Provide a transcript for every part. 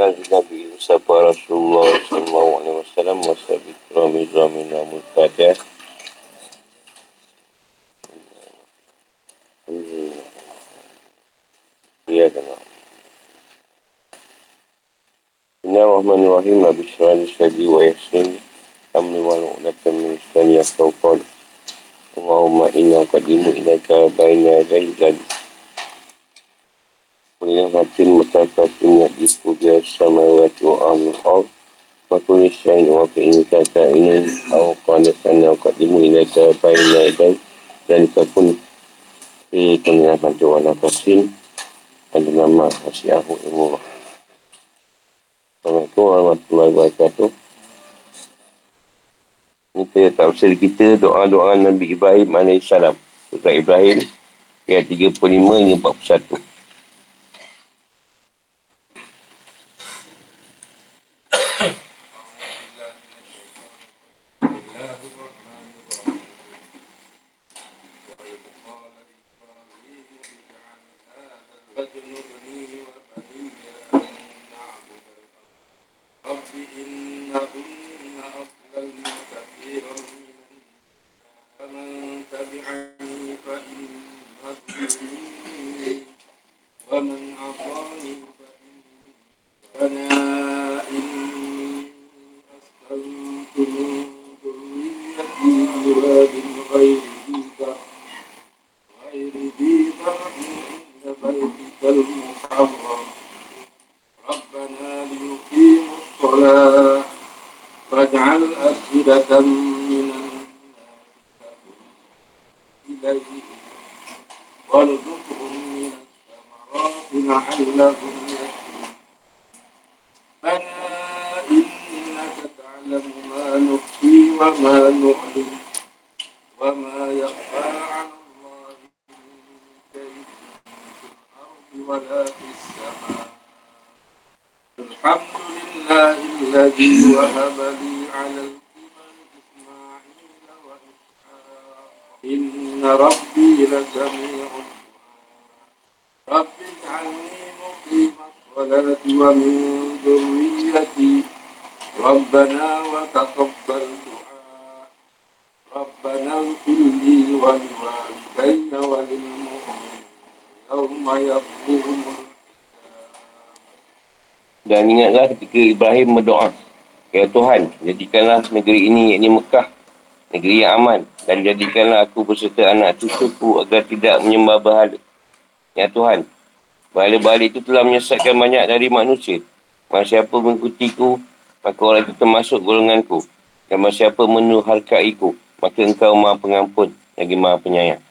Nabi Nabi Sapa Rasulullah Sallallahu Alaihi Wasallam Masa Bikrami Zami Namul Fatih Ya kena Bismillahirrahmanirrahim. Nabi Syarali Syadi wa Yasin Amni wa lu'latan min istani Yastau qala Allahumma inna qadimu ilaika Baina yadai Kuliah hatin mutakatin Yadiku biar samawati wa amil al Fakuli syain wa fi'in kata ini Au qanatan au qadimu ilaika Baina yadai Dan kapun Fi kuliah bantu wa nakasin Dan nama Asyahu ilmu Assalamualaikum warahmatullahi wabarakatuh. Kita tafsir kita doa-doa Nabi Ibrahim AS. Surah Ibrahim ayat 35 hingga 41. وما نعلن وما يخفى على الله من شيء في الأرض ولا في السماء. الحمد لله الذي وهب لي على الأرض ketika Ibrahim berdoa. Ya Tuhan, jadikanlah negeri ini, yakni Mekah, negeri yang aman. Dan jadikanlah aku berserta anak cucuku agar tidak menyembah berhala. Ya Tuhan, berhala-berhala itu telah menyesatkan banyak dari manusia. Maka siapa mengikutiku, maka orang itu termasuk golonganku. Dan maka siapa menuharkaiku, maka engkau maha pengampun, lagi maha penyayang.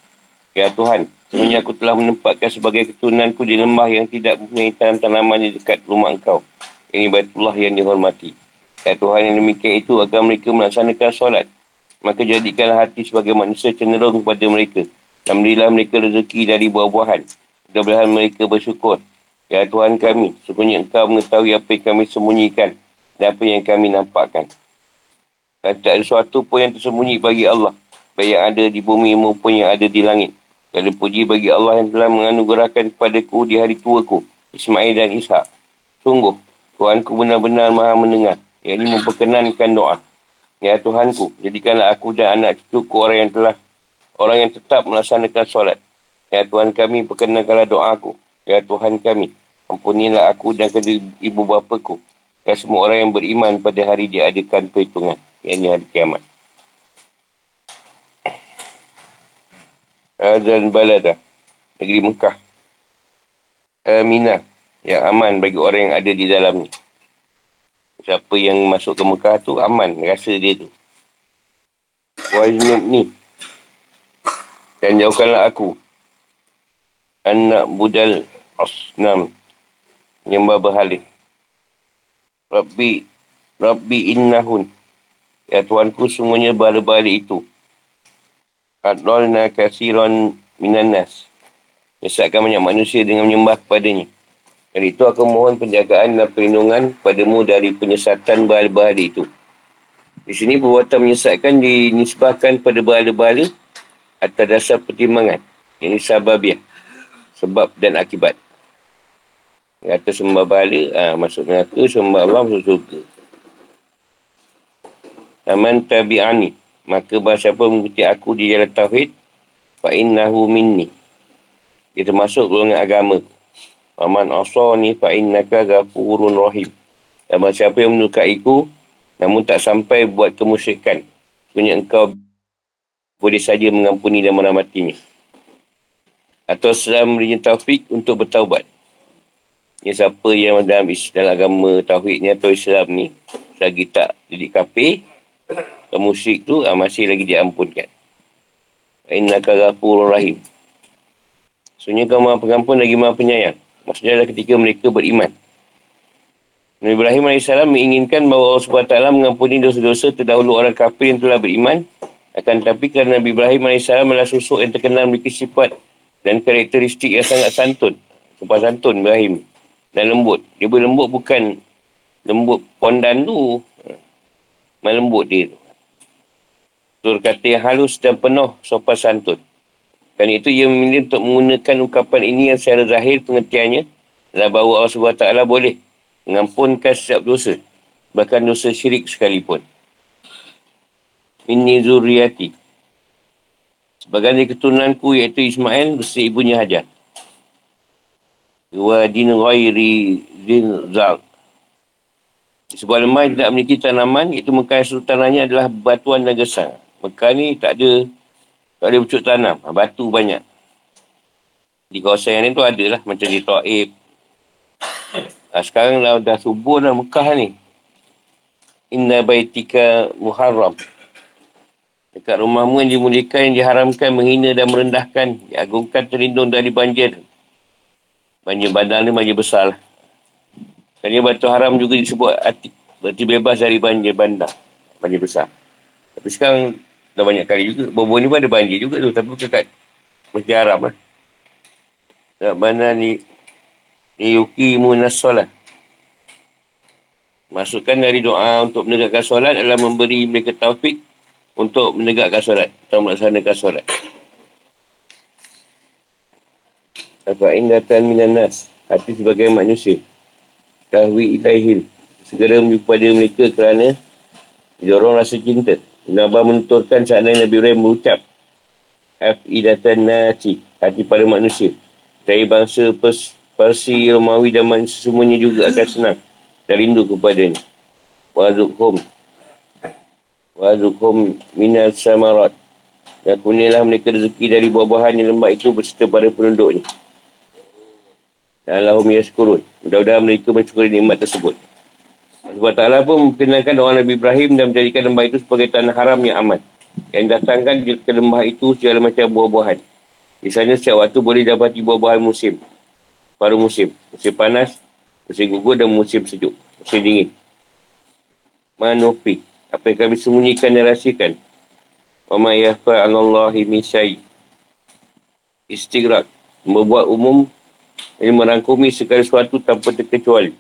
Ya Tuhan, sebenarnya aku telah menempatkan sebagai keturunanku di lembah yang tidak mempunyai tanam-tanaman di dekat rumah engkau. Ini Baitullah yang dihormati. Ya Tuhan yang demikian itu agar mereka melaksanakan solat. Maka jadikanlah hati sebagai manusia cenderung kepada mereka. Dan berilah mereka rezeki dari buah-buahan. Mudah-mudahan mereka bersyukur. Ya Tuhan kami, sebenarnya engkau mengetahui apa yang kami sembunyikan dan apa yang kami nampakkan. Dan tak ada sesuatu pun yang tersembunyi bagi Allah. Baik yang ada di bumi maupun yang ada di langit. Dan puji bagi Allah yang telah menganugerahkan kepadaku di hari tuaku, Ismail dan Ishak. Sungguh, Tuhanku benar-benar maha mendengar. Yang ini memperkenankan doa. Ya Tuhanku, jadikanlah aku dan anak cucuku orang yang telah, orang yang tetap melaksanakan solat. Ya Tuhan kami, perkenankanlah doaku. Ya Tuhan kami, ampunilah aku dan kedua ibu bapaku. Dan semua orang yang beriman pada hari diadakan perhitungan. Yang ini hari kiamat. dan balada negeri Mekah Aminah yang aman bagi orang yang ada di dalamnya siapa yang masuk ke Mekah tu aman rasa dia tu. Wajib ni. Dan jauhkanlah aku. Anak budal asnam nyembah berhalih. Rabbi Rabbi innahun. Ya Tuanku semuanya balik-balik itu. Adolna kasiron minanas. Menyesatkan banyak manusia dengan menyembah kepadanya. Dan itu aku mohon penjagaan dan perlindungan padamu dari penyesatan bahala-bahala itu. Di sini perbuatan menyesatkan dinisbahkan pada bahala-bahala atas dasar pertimbangan. Ini sababiah. Sebab dan akibat. Kata sembah bahala, ha, masuk neraka, sembah Allah masuk surga. Aman tabi'ani. Maka bahasa apa mengikuti aku di jalan Tauhid, fa'innahu minni. Dia termasuk golongan agama. Aman asani fa'innaka gafurun rahim. Dan siapa yang menukai aku, namun tak sampai buat kemusyrikan. Sebenarnya engkau boleh saja mengampuni dan meramatinya. Atau selam memberinya taufik untuk bertaubat. Ya, siapa yang dalam, dalam agama Tauhid ni atau Islam ni, lagi tak jadi kafir, musyrik tu ah, masih lagi diampunkan. Inna karafur rahim. Sebenarnya kau maha pengampun lagi maha penyayang. Maksudnya adalah ketika mereka beriman. Nabi Ibrahim AS menginginkan bahawa Allah SWT mengampuni dosa-dosa terdahulu orang kafir yang telah beriman. Akan tetapi kerana Nabi Ibrahim AS adalah sosok yang terkenal memiliki sifat dan karakteristik yang sangat santun. Sumpah santun Ibrahim dan lembut. Dia berlembut bukan lembut pondan tu. Melembut dia tu. Tur kata yang halus dan penuh sopan santun. Kerana itu ia memilih untuk menggunakan ungkapan ini yang secara zahir pengertiannya adalah bahawa Allah SWT boleh mengampunkan setiap dosa. Bahkan dosa syirik sekalipun. Ini zuriati. Sebagai keturunanku iaitu Ismail bersama ibunya Hajar wa din ghairi din zal. Sebuah lembah yang tidak memiliki tanaman, itu Mekah sultanannya adalah batuan dan gesang. Mekah ni tak ada, tak ada pucuk tanam. Ha, batu banyak. Di kawasan yang lain tu ada lah, macam di Ta'ib. Ha, sekarang dah, dah subur dah Mekah ni. Inna baitika muharram. Dekat rumahmu yang dimulikan, yang diharamkan, menghina dan merendahkan, diagungkan terlindung dari banjir, Banjir bandar ni banjir besar lah. Kerana batu haram juga disebut hati. Berarti bebas dari banjir bandar. Banjir besar. Tapi sekarang dah banyak kali juga. Bobo ni pun ada banjir juga tu. Tapi bukan kat masjid haram lah. Kat mana ni. Ni yuki munas solat. Masukkan dari doa untuk menegakkan solat adalah memberi mereka taufik untuk menegakkan solat. Atau melaksanakan solat. Afa'in datan minan nas. Hati sebagai manusia. Kahwi ilaihil. Segera menuju pada mereka kerana didorong rasa cinta. Nabah menuturkan seandainya Nabi Ibrahim berucap. Af'idatan nasi. Hati pada manusia. Dari bangsa Pers, Parsi, Romawi dan manusia semuanya juga akan senang. Dan rindu kepadanya. Wazukhum. Wazukhum minal samarat. Dan kunilah mereka rezeki dari buah-buahan yang lembak itu berserta pada penduduknya. Allahum yaskurun. Mudah-mudahan mereka mensyukuri nikmat tersebut. Allah Ta'ala pun memperkenalkan doa Nabi Ibrahim dan menjadikan lembah itu sebagai tanah haram yang aman. Yang datangkan ke lembah itu segala macam buah-buahan. Di sana setiap waktu boleh dapati buah-buahan musim. Paru musim. Musim panas, musim gugur dan musim sejuk. Musim dingin. Manufi. Apa yang kami sembunyikan dan rahsiakan. Wa ma yahfa anallahi min syai. Istigrak. Membuat umum ini merangkumi segala sesuatu tanpa terkecuali.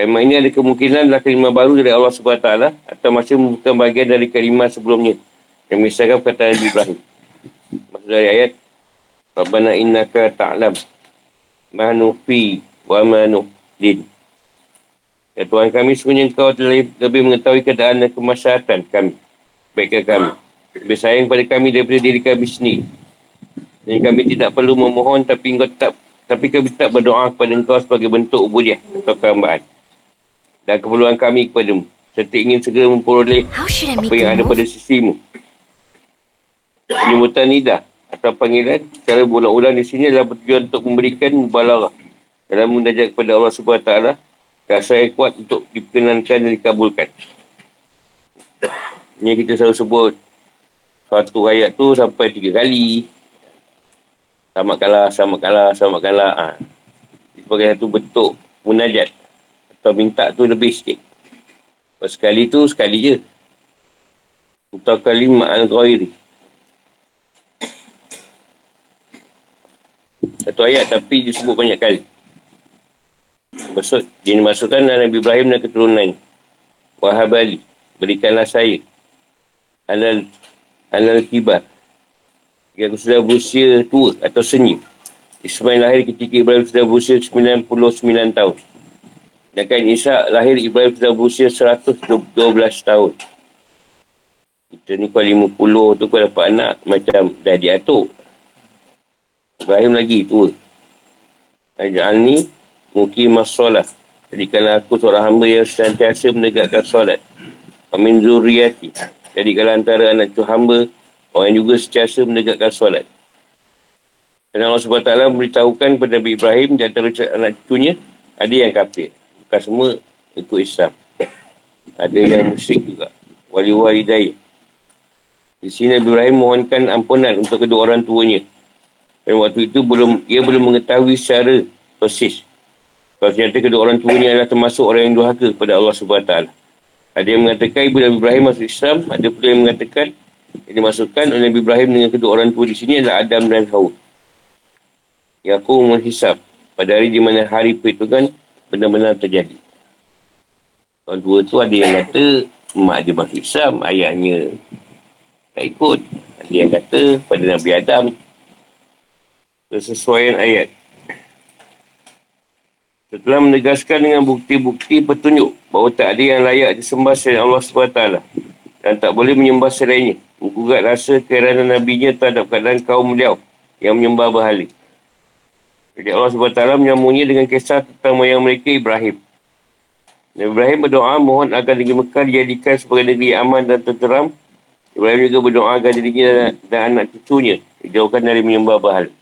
Kalimah ini ada kemungkinan adalah kalimah baru dari Allah SWT atau masih bukan bagian dari kalimah sebelumnya. Yang misalkan perkataan Nabi Ibrahim. Maksud dari ayat. Rabbana innaka ta'lam. Manufi wa manuhdin. Ya Tuhan kami sebenarnya engkau lebih, lebih mengetahui keadaan dan kemaslahatan kami. Baikkan kami. Lebih sayang pada kami daripada diri kami sendiri. Dan kami tidak perlu memohon tapi engkau tak tapi kami tak berdoa kepada engkau sebagai bentuk ubudiah atau kerambaan. Dan keperluan kami kepada mu. Serta ingin segera memperoleh apa yang ada pada sisimu. Penyebutan nidah atau panggilan secara bulan-ulang di sini adalah bertujuan untuk memberikan mubalarah dalam mendajak kepada Allah SWT rasa yang kuat untuk diperkenankan dan dikabulkan. Ini kita selalu sebut satu ayat tu sampai tiga kali sama kalah, sama kalah, sama kalah. Ha. Sebagai satu bentuk munajat. Atau minta tu lebih sikit. Kalau sekali tu, sekali je. Atau kali ma'al ghairi. Satu ayat tapi disebut banyak kali. Maksud, dia dimasukkan Nabi Ibrahim dan keturunan. Wahabali, berikanlah saya. Alal, alal kibar yang sudah berusia tua atau senyum. Ismail lahir ketika Ibrahim sudah berusia 99 tahun. Sedangkan Isa lahir Ibrahim sudah berusia 112 tahun. Kita ni kalau 50 tu kau dapat anak macam dah diatur. Ibrahim lagi tua. Ajal ni mungkin masalah. Jadi kalau aku seorang hamba yang sentiasa menegakkan solat. Amin zuriati. Jadi kalau antara anak tu hamba, orang juga sentiasa menegakkan solat. Dan Allah SWT memberitahukan kepada Nabi Ibrahim di antara anak cucunya, ada yang kafir. Bukan semua ikut Islam. Ada yang musyrik juga. Wali-wali daya. Di sini Nabi Ibrahim mohonkan ampunan untuk kedua orang tuanya. Dan waktu itu belum ia belum mengetahui secara persis kalau ternyata kedua orang tuanya adalah termasuk orang yang durhaka kepada Allah SWT. Ada yang mengatakan ibu Nabi Ibrahim masuk Islam. Ada pula yang mengatakan yang dimasukkan oleh Nabi Ibrahim dengan kedua orang tua di sini adalah Adam dan Hawa. Aku menghisap pada hari di mana hari perhitungan benar-benar terjadi. Orang tua tu ada yang kata mak dia masuk Islam, ayahnya tak ikut. Ada yang kata pada Nabi Adam sesuaian ayat. Setelah menegaskan dengan bukti-bukti petunjuk bahawa tak ada yang layak disembah selain Allah SWT dan tak boleh menyembah selainnya. Menggugat rasa keheranan Nabi-Nya terhadap keadaan kaum beliau yang menyembah berhala. Jadi Allah SWT menyambungnya dengan kisah tentang mayang mereka Ibrahim. Nabi Ibrahim berdoa mohon agar negeri Mekah dijadikan sebagai negeri aman dan tenteram. Ibrahim juga berdoa agar dirinya dan anak cucunya dijauhkan dari menyembah berhala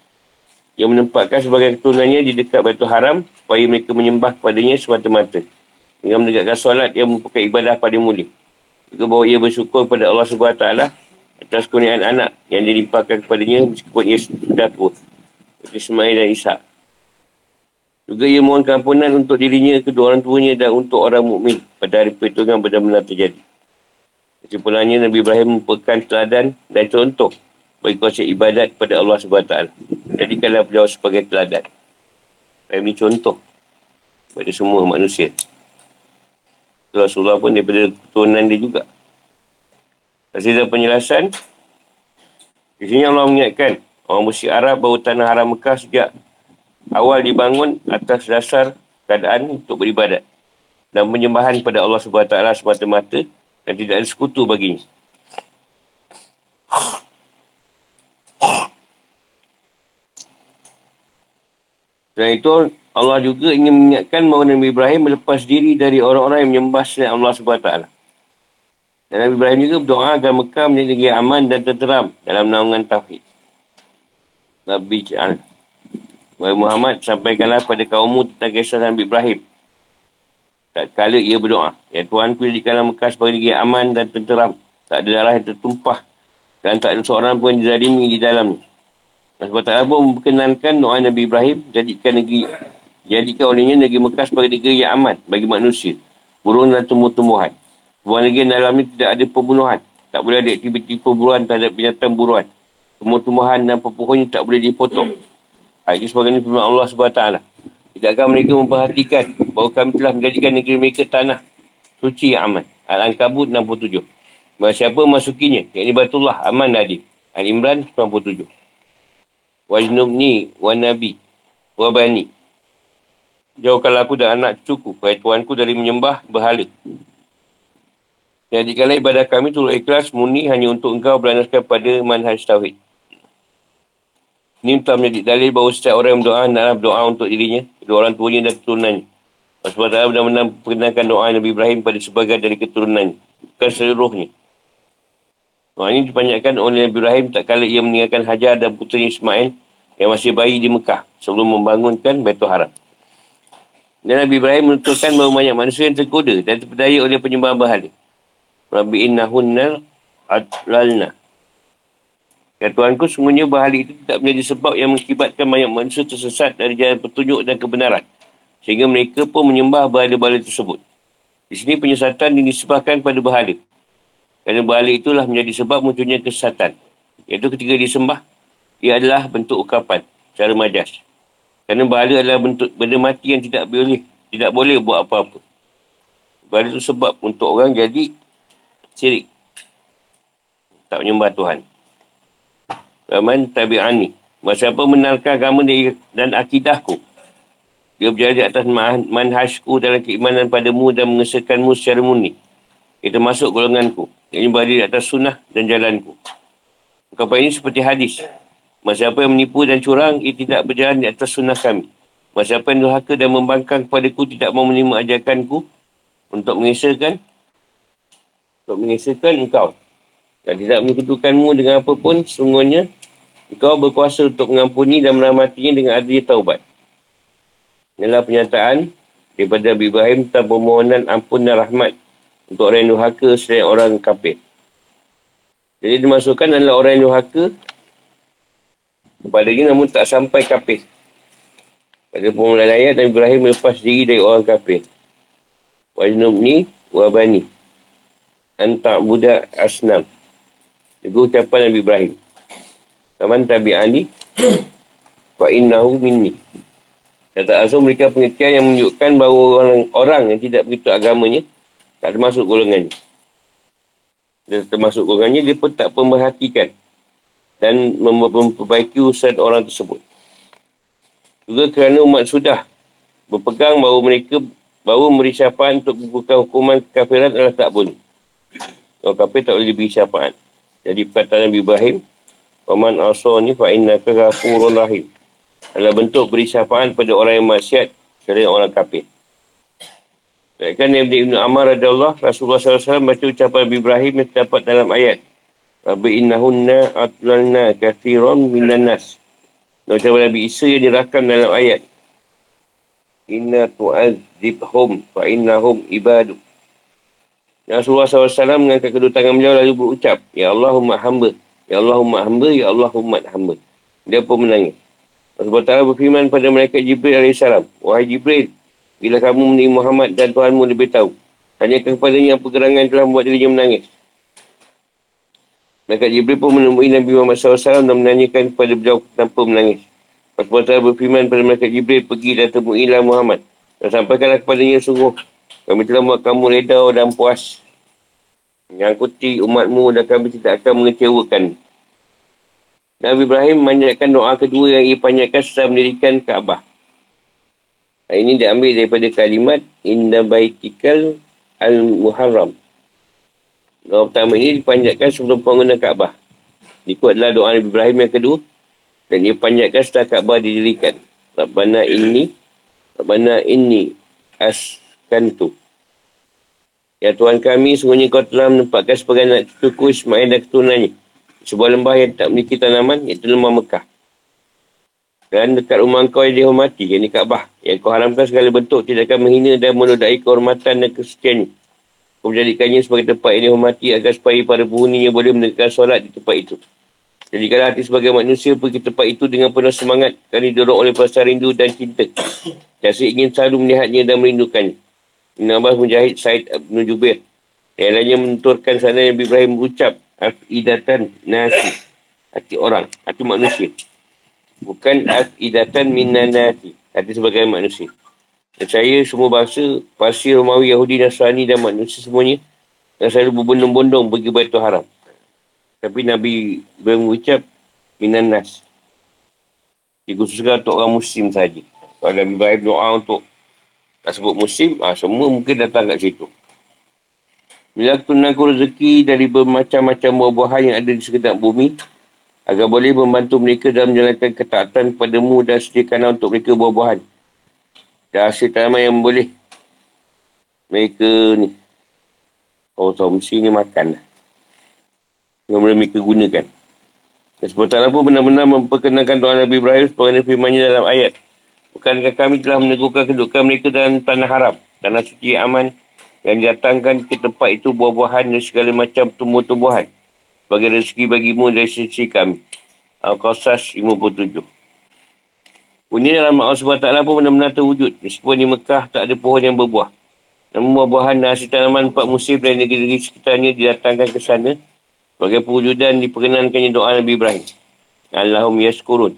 yang menempatkan sebagai keturunannya di dekat Baitul Haram supaya mereka menyembah kepadanya semata-mata. Dengan menegakkan solat yang merupakan ibadah pada mulia. Juga bahawa ia bersyukur kepada Allah SWT atas kurniaan anak yang dilimpahkan kepadanya meskipun ia sudah tua. Ismail dan Isa. Juga ia mohon ampunan untuk dirinya, kedua orang tuanya dan untuk orang mukmin pada hari perhitungan benar-benar terjadi. Kesimpulannya Nabi Ibrahim merupakan teladan dan contoh bagi konsep ibadat kepada Allah SWT. Jadikanlah beliau sebagai teladan. Ini contoh kepada semua manusia. Rasulullah pun daripada keturunan dia juga. Hasil penjelasan, di sini Allah mengingatkan orang musyrik Arab bahawa tanah haram Mekah sejak awal dibangun atas dasar keadaan untuk beribadat dan penyembahan pada Allah SWT semata-mata dan tidak ada sekutu baginya. Dan itu Allah juga ingin mengingatkan bahawa Nabi Ibrahim melepas diri dari orang-orang yang menyembah selain Allah SWT. Dan Nabi Ibrahim juga berdoa agar Mekah menjadi negeri aman dan tenteram dalam naungan Tauhid. Nabi Ca'al. Bahawa Muhammad sampaikanlah pada kaummu tentang kisah Nabi Ibrahim. Tak kala ia berdoa. Ya Tuhan ku jadikanlah Mekah sebagai negeri aman dan tenteram. Tak ada darah yang tertumpah. Dan tak ada seorang pun yang dizalimi di dalamnya. Allah SWT pun memperkenankan doa Nabi Ibrahim jadikan negeri jadikan olehnya negeri Mekah sebagai negeri yang aman bagi manusia, burung dan tumbuh-tumbuhan. Sebuah negeri dalam ini tidak ada pembunuhan. Tak boleh ada aktiviti pemburuan terhadap binatang buruan. Tumbuh-tumbuhan dan pepohonnya tak boleh dipotong. Ini sebagai ini firman Allah SWT. Tidakkah mereka memperhatikan bahawa kami telah menjadikan negeri mereka tanah suci yang aman. Al-Ankabut 67. Bahawa siapa masukinya, yakni Batullah, aman tadi. Al-Imran 97 wajnubni wa nabi wa bani. Jauhkanlah aku dan anak cucuku, baik tuanku dari menyembah berhala. Jadikanlah ibadah kami turut ikhlas murni hanya untuk engkau berandaskan pada manhaj tauhid. Ini telah menjadi dalil bahawa setiap orang yang berdoa hendaklah berdoa untuk dirinya, kedua orang tuanya dan keturunannya. Sebab Allah benar-benar perkenalkan doa Nabi Ibrahim pada sebagian dari keturunannya, bukan seluruhnya. Doa ini dipanjatkan oleh Nabi Ibrahim tak kala ia meninggalkan Hajar dan putera Ismail yang masih bayi di Mekah sebelum membangunkan Baitul Haram. Dan Nabi Ibrahim menuturkan bahawa banyak manusia yang tergoda dan terpedaya oleh penyembahan berhala. Rabbi innahunna adlalna. Ya Tuhanku, semuanya berhala itu tidak menjadi sebab yang mengibatkan banyak manusia tersesat dari jalan petunjuk dan kebenaran. Sehingga mereka pun menyembah berhala-berhala tersebut. Di sini penyesatan disebabkan pada berhala. Kerana balik itulah menjadi sebab munculnya kesesatan. Iaitu ketika disembah, ia adalah bentuk ukapan cara majas. Kerana bahala adalah bentuk benda mati yang tidak boleh tidak boleh buat apa-apa. Bahala itu sebab untuk orang jadi syirik. Tak menyembah Tuhan. Raman tabi'ani. Masa apa menalkan agama dan akidahku. Dia berjalan di atas manhajku dalam keimanan padamu dan mengesahkanmu secara murni. Itu masuk golonganku. Ini berada di atas sunnah dan jalanku. Ungkapan ini seperti hadis. Masa apa yang menipu dan curang, ia tidak berjalan di atas sunnah kami. Masa apa yang durhaka dan membangkang kepadaku tidak mau menerima ajakanku untuk mengesahkan untuk mengesahkan engkau. Dan tidak menyekutukanmu dengan apa pun, sungguhnya engkau berkuasa untuk mengampuni dan merahmatinya dengan adil taubat. Inilah pernyataan daripada Nabi Ibrahim tentang permohonan ampun dan rahmat untuk orang yang nuhaka selain orang kafir. Jadi dimasukkan adalah orang yang nuhaka kepada dia namun tak sampai kafir. Pada permulaan ayat Nabi Ibrahim lepas diri dari orang kafir. Wajnubni wabani. Antak budak asnam. Itu ucapan Nabi Ibrahim. Taman tabi'ani. Fa'innahu minni. Kata Azum mereka pengertian yang menunjukkan bahawa orang, orang yang tidak begitu agamanya tak termasuk golongannya. Dia termasuk golongannya, dia pun tak pemerhatikan dan memperbaiki usaha orang tersebut. Juga kerana umat sudah berpegang bahawa mereka bahawa memberi syafaat untuk bukan hukuman kafiran adalah tak boleh. Orang kafir tak boleh diberi syafaat. Jadi perkataan Nabi Ibrahim, Waman asani fa'innaka ghafurun rahim adalah bentuk beri syafaat pada orang yang maksiat selain orang kafir. Kan Nabi Ibn Ammar radiyallahu Rasulullah SAW baca ucapan Nabi Ibrahim yang terdapat dalam ayat. Rabbi innahunna atlalna kathiran minan nas. Dan ucapan Nabi Isa yang dirakam dalam ayat. Inna tu'adzibhum fa innahum ibadu. Rasulullah SAW mengangkat kedua tangan beliau lalu berucap. Ya Allahumma hamba. Ya Allahumma hamba. Ya Allahumma hamba. Dia pun menangis. Allah Ta'ala berfirman pada mereka Jibril AS. Wahai Jibril, bila kamu menerima Muhammad dan Tuhanmu lebih tahu, tanyakan kepadanya apa gerangan telah membuat dirinya menangis. Mereka Jibril pun menemui Nabi Muhammad SAW dan menanyakan kepada beliau tanpa menangis. Allah Ta'ala berfirman pada mereka Jibril, pergi dan temuilah Muhammad. Dan sampaikanlah kepadanya sungguh. Kami telah buat kamu reda dan puas. Yang kuti umatmu dan kami tidak akan mengecewakan. Nabi Ibrahim memanjatkan doa kedua yang ia panjatkan setelah mendirikan Kaabah. Ini diambil daripada kalimat Inna baitikal al-muharram. Doa pertama ini dipanjatkan sebelum pengguna Kaabah. Ikut adalah doa Nabi Ibrahim yang kedua. Dan ia panjatkan setelah Kaabah didirikan. Rabbana ini Rabbana ini askantu. Ya Tuhan kami, sungguhnya kau telah menempatkan sebagai anak cucuku Ismail dan keturunannya sebuah lembah yang tak memiliki tanaman, iaitu lembah Mekah. Dan dekat rumah kau yang dihormati, yang ini Kaabah, yang kau haramkan segala bentuk tidak akan menghina dan menodai kehormatan dan kesuciannya. Kau menjadikannya sebagai tempat yang dihormati agar supaya para penghuninya boleh menegakkan solat di tempat itu. Jadikanlah hati sebagai manusia pergi tempat itu dengan penuh semangat kerana didorong oleh perasaan rindu dan cinta. Jasa ingin selalu melihatnya dan merindukannya. Ibn Abbas Mujahid Said Ibn Jubair. Yang lainnya menenturkan sana Nabi Ibrahim berucap afidatan nasi. Hati orang hati manusia. Bukan afidatan minan nasi. Hati sebagai manusia. Dan saya semua bahasa Parsi, Romawi, Yahudi, Nasrani dan manusia semuanya yang selalu berbondong-bondong pergi Baitul Haram. Tapi Nabi berucap minan nas. Dikhususkan untuk orang muslim saja kalau Nabi Ibrahim doa untuk tak sebut muslim ah, semua mungkin datang kat situ bila tunangku rezeki dari bermacam-macam buah-buahan yang ada di sekitar bumi, agar boleh membantu mereka dalam menjalankan ketaatan kepadamu dan sediakan untuk mereka buah-buahan. Dan hasil tanaman yang boleh mereka ni. Oh, tahu mesti ni makan lah. Yang boleh mereka gunakan. Dan sebentar pun benar-benar memperkenalkan doa Nabi Ibrahim sebagai firmannya dalam ayat. Bukankah kami telah meneguhkan kedudukan mereka dalam tanah haram, tanah suci aman, yang didatangkan ke tempat itu buah-buahan dan segala macam tumbuh-tumbuhan sebagai rezeki bagimu dari sisi kami. Al-Qasas 57. Bunyi dalam Allah SWT pun benar-benar terwujud. Meskipun di Mekah tak ada pohon yang berbuah. Namun buah-buahan dan hasil tanaman empat musim dari negeri-negeri sekitarnya didatangkan ke sana sebagai perwujudan diperkenankannya doa Nabi Ibrahim. Allahum yaskurun.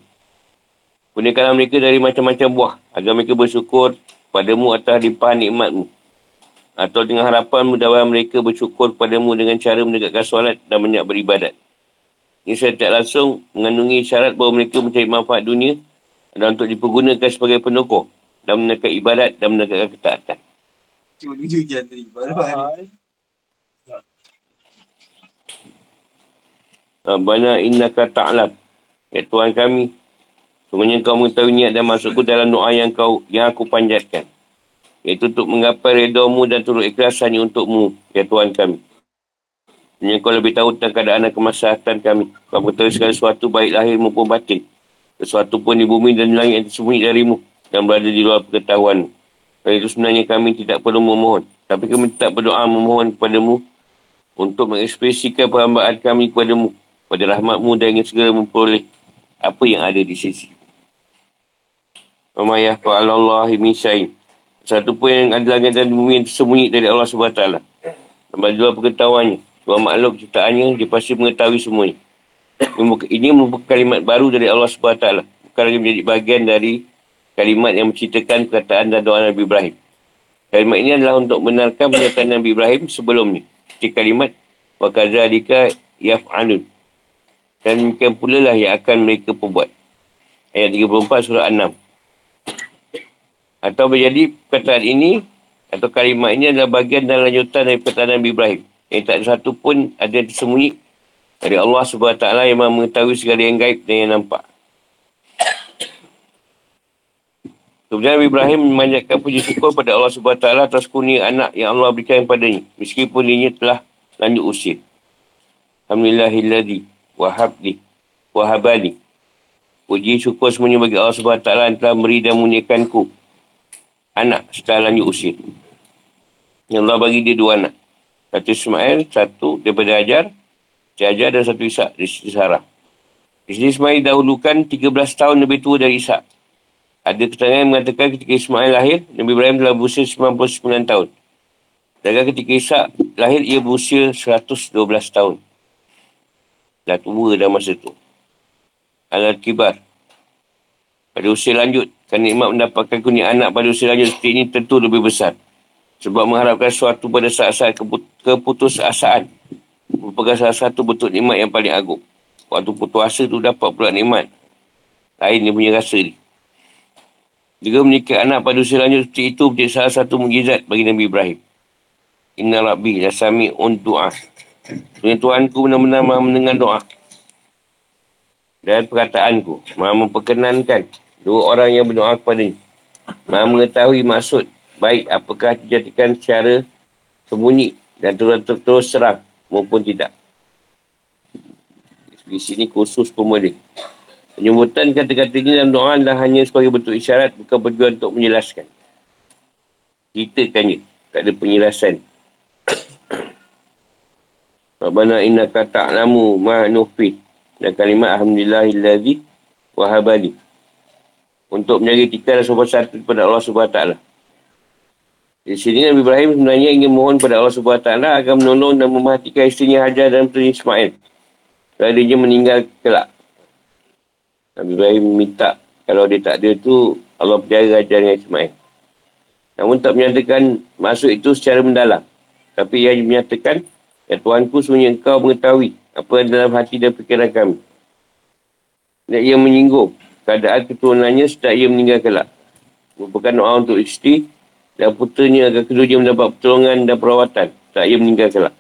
Gunakanlah mereka dari macam-macam buah agar mereka bersyukur padamu atas limpahan nikmatmu atau dengan harapan mudah mereka bersyukur padamu dengan cara menegakkan solat dan banyak beribadat. Ini saya tak langsung mengandungi syarat bahawa mereka mencari manfaat dunia dan untuk dipergunakan sebagai penukuh dan menekan ibadat dan menekan ketaatan. Rabbana innaka ta'lam. Ya Tuhan kami. Semuanya kau mengetahui niat dan masukku dalam doa yang kau yang aku panjatkan. Iaitu untuk menggapai redomu dan turut ikhlas hanya untukmu. Ya Tuhan kami. Semuanya kau lebih tahu tentang keadaan dan kemaslahatan kami. Kau mengetahui segala sesuatu baik lahir maupun batin. Sesuatu pun di bumi dan langit yang tersembunyi darimu. Dan berada di luar pengetahuan. Dan itu sebenarnya kami tidak perlu memohon. Tapi kami tak berdoa memohon kepadamu untuk mengekspresikan perhambaan kami kepadamu pada rahmatmu dan ingin segera memperoleh apa yang ada di sisi. Min syait. Satu pun yang ada langit dan bumi yang tersembunyi dari Allah SWT. Bagi dua pengetahuannya. Dua makhluk ciptaannya, dia pasti mengetahui semuanya. Ini merupakan kalimat baru dari Allah SWT. Bukan lagi menjadi bahagian dari kalimat yang menceritakan perkataan dan doa Nabi Ibrahim. Kalimat ini adalah untuk benarkan pernyataan Nabi Ibrahim sebelumnya. Di kalimat wa kadzalika yaf'alun. Dan demikian pula lah yang akan mereka perbuat. Ayat 34 surah 6. Atau menjadi perkataan ini atau kalimat ini adalah bagian dan lanjutan dari perkataan Nabi Ibrahim. Yang tak ada satu pun ada yang tersembunyi dari Allah SWT yang mengetahui segala yang gaib dan yang nampak. Kemudian Nabi Ibrahim memanjatkan puji syukur pada Allah SWT atas kurnia anak yang Allah berikan padanya. Meskipun dia telah lanjut usia. Alhamdulillahilladzi wahabli wahabali. Puji syukur semuanya bagi Allah SWT yang telah beri dan muniakanku. Anak setelah lanjut usia. Yang Allah bagi dia dua anak. Satu Ismail, satu daripada Ajar. Si Ajar dan satu Ishak di sisi Sarah. Di sini Ismail dahulukan 13 tahun lebih tua dari Ishak. Ada keterangan mengatakan ketika Ismail lahir, Nabi Ibrahim telah berusia 99 tahun. Dan ketika Ishak lahir, ia berusia 112 tahun. Dah tua dah masa tu. Al-Kibar. Pada usia lanjut, kan nikmat mendapatkan kunyit anak pada usia lanjut seperti ini tentu lebih besar. Sebab mengharapkan sesuatu pada saat-saat keputusasaan. Merupakan salah satu bentuk nikmat yang paling agung. Waktu putus asa tu dapat pula nikmat. Lain dia punya rasa ni. Juga menikah anak pada usia lanjut seperti itu menjadi salah satu mujizat bagi Nabi Ibrahim. Inna Rabbi Nasami un doa. Tuhan Tuhanku benar-benar mendengar doa. Dan perkataanku. Maha memperkenankan dua orang yang berdoa kepada ini. Maha mengetahui maksud baik apakah dijadikan secara sembunyi dan terus-terus serang maupun tidak. Di sini khusus pemulih. Penyebutan kata-kata ini dalam doa adalah hanya sebagai bentuk isyarat bukan berjuang untuk menjelaskan. Ceritakannya. Tak ada penjelasan. Rabbana inna kata namu ma nufi. Dan kalimat Alhamdulillahillazi wahabali. Untuk menjadi kita dan sobat satu kepada Allah SWT. Di sini Nabi Ibrahim sebenarnya ingin mohon kepada Allah SWT agar menolong dan memperhatikan istrinya Hajar dan Puteri Ismail. Kerana dia meninggal kelak. Nabi Ibrahim minta kalau dia tak ada tu Allah pelihara ajar dengan Ismail. Namun tak menyatakan masuk itu secara mendalam. Tapi ia menyatakan ya Tuhanku semuanya engkau mengetahui apa yang dalam hati dan fikiran kami. Dan ia menyinggung keadaan keturunannya setelah ia meninggal kelak. Merupakan doa untuk isteri dan putranya agar keduanya mendapat pertolongan dan perawatan setelah ia meninggal kelak.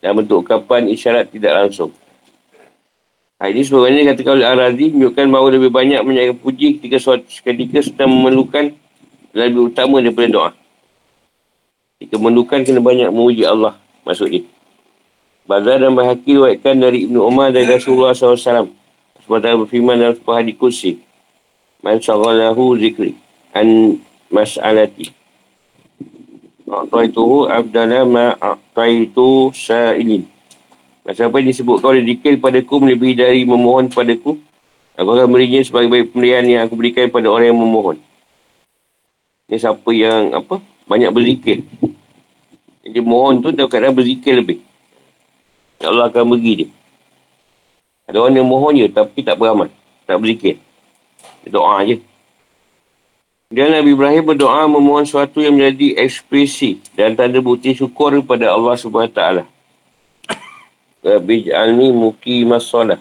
Dan bentuk kapan isyarat tidak langsung. Ha, ini sebenarnya katakan oleh Al-Razi menunjukkan bahawa lebih banyak menyayangkan puji ketika suatu ketika sedang memerlukan lebih utama daripada doa. Ketika memerlukan kena banyak memuji Allah maksudnya. Bazar dan Bahaki diwakilkan dari Ibnu Umar dan Rasulullah SAW. Sementara berfirman dalam sebuah hadis kursi. Man syaghalahu zikri an mas'alati. A'taituhu abdala ma'ataitu sa'ilin. Macam apa yang disebut kau ada dikir padaku melebihi dari memohon padaku. Aku akan berinya sebagai baik pemberian yang aku berikan pada orang yang memohon. Ini siapa yang apa banyak berzikir. Jadi mohon tu dia kadang berzikir lebih. Allah akan beri dia. Ada orang yang mohon je tapi tak beramal. Tak berzikir. Doa je. Dan Nabi Ibrahim berdoa memohon sesuatu yang menjadi ekspresi dan tanda bukti syukur kepada Allah SWT. Rabbi ja'alni muki masalah.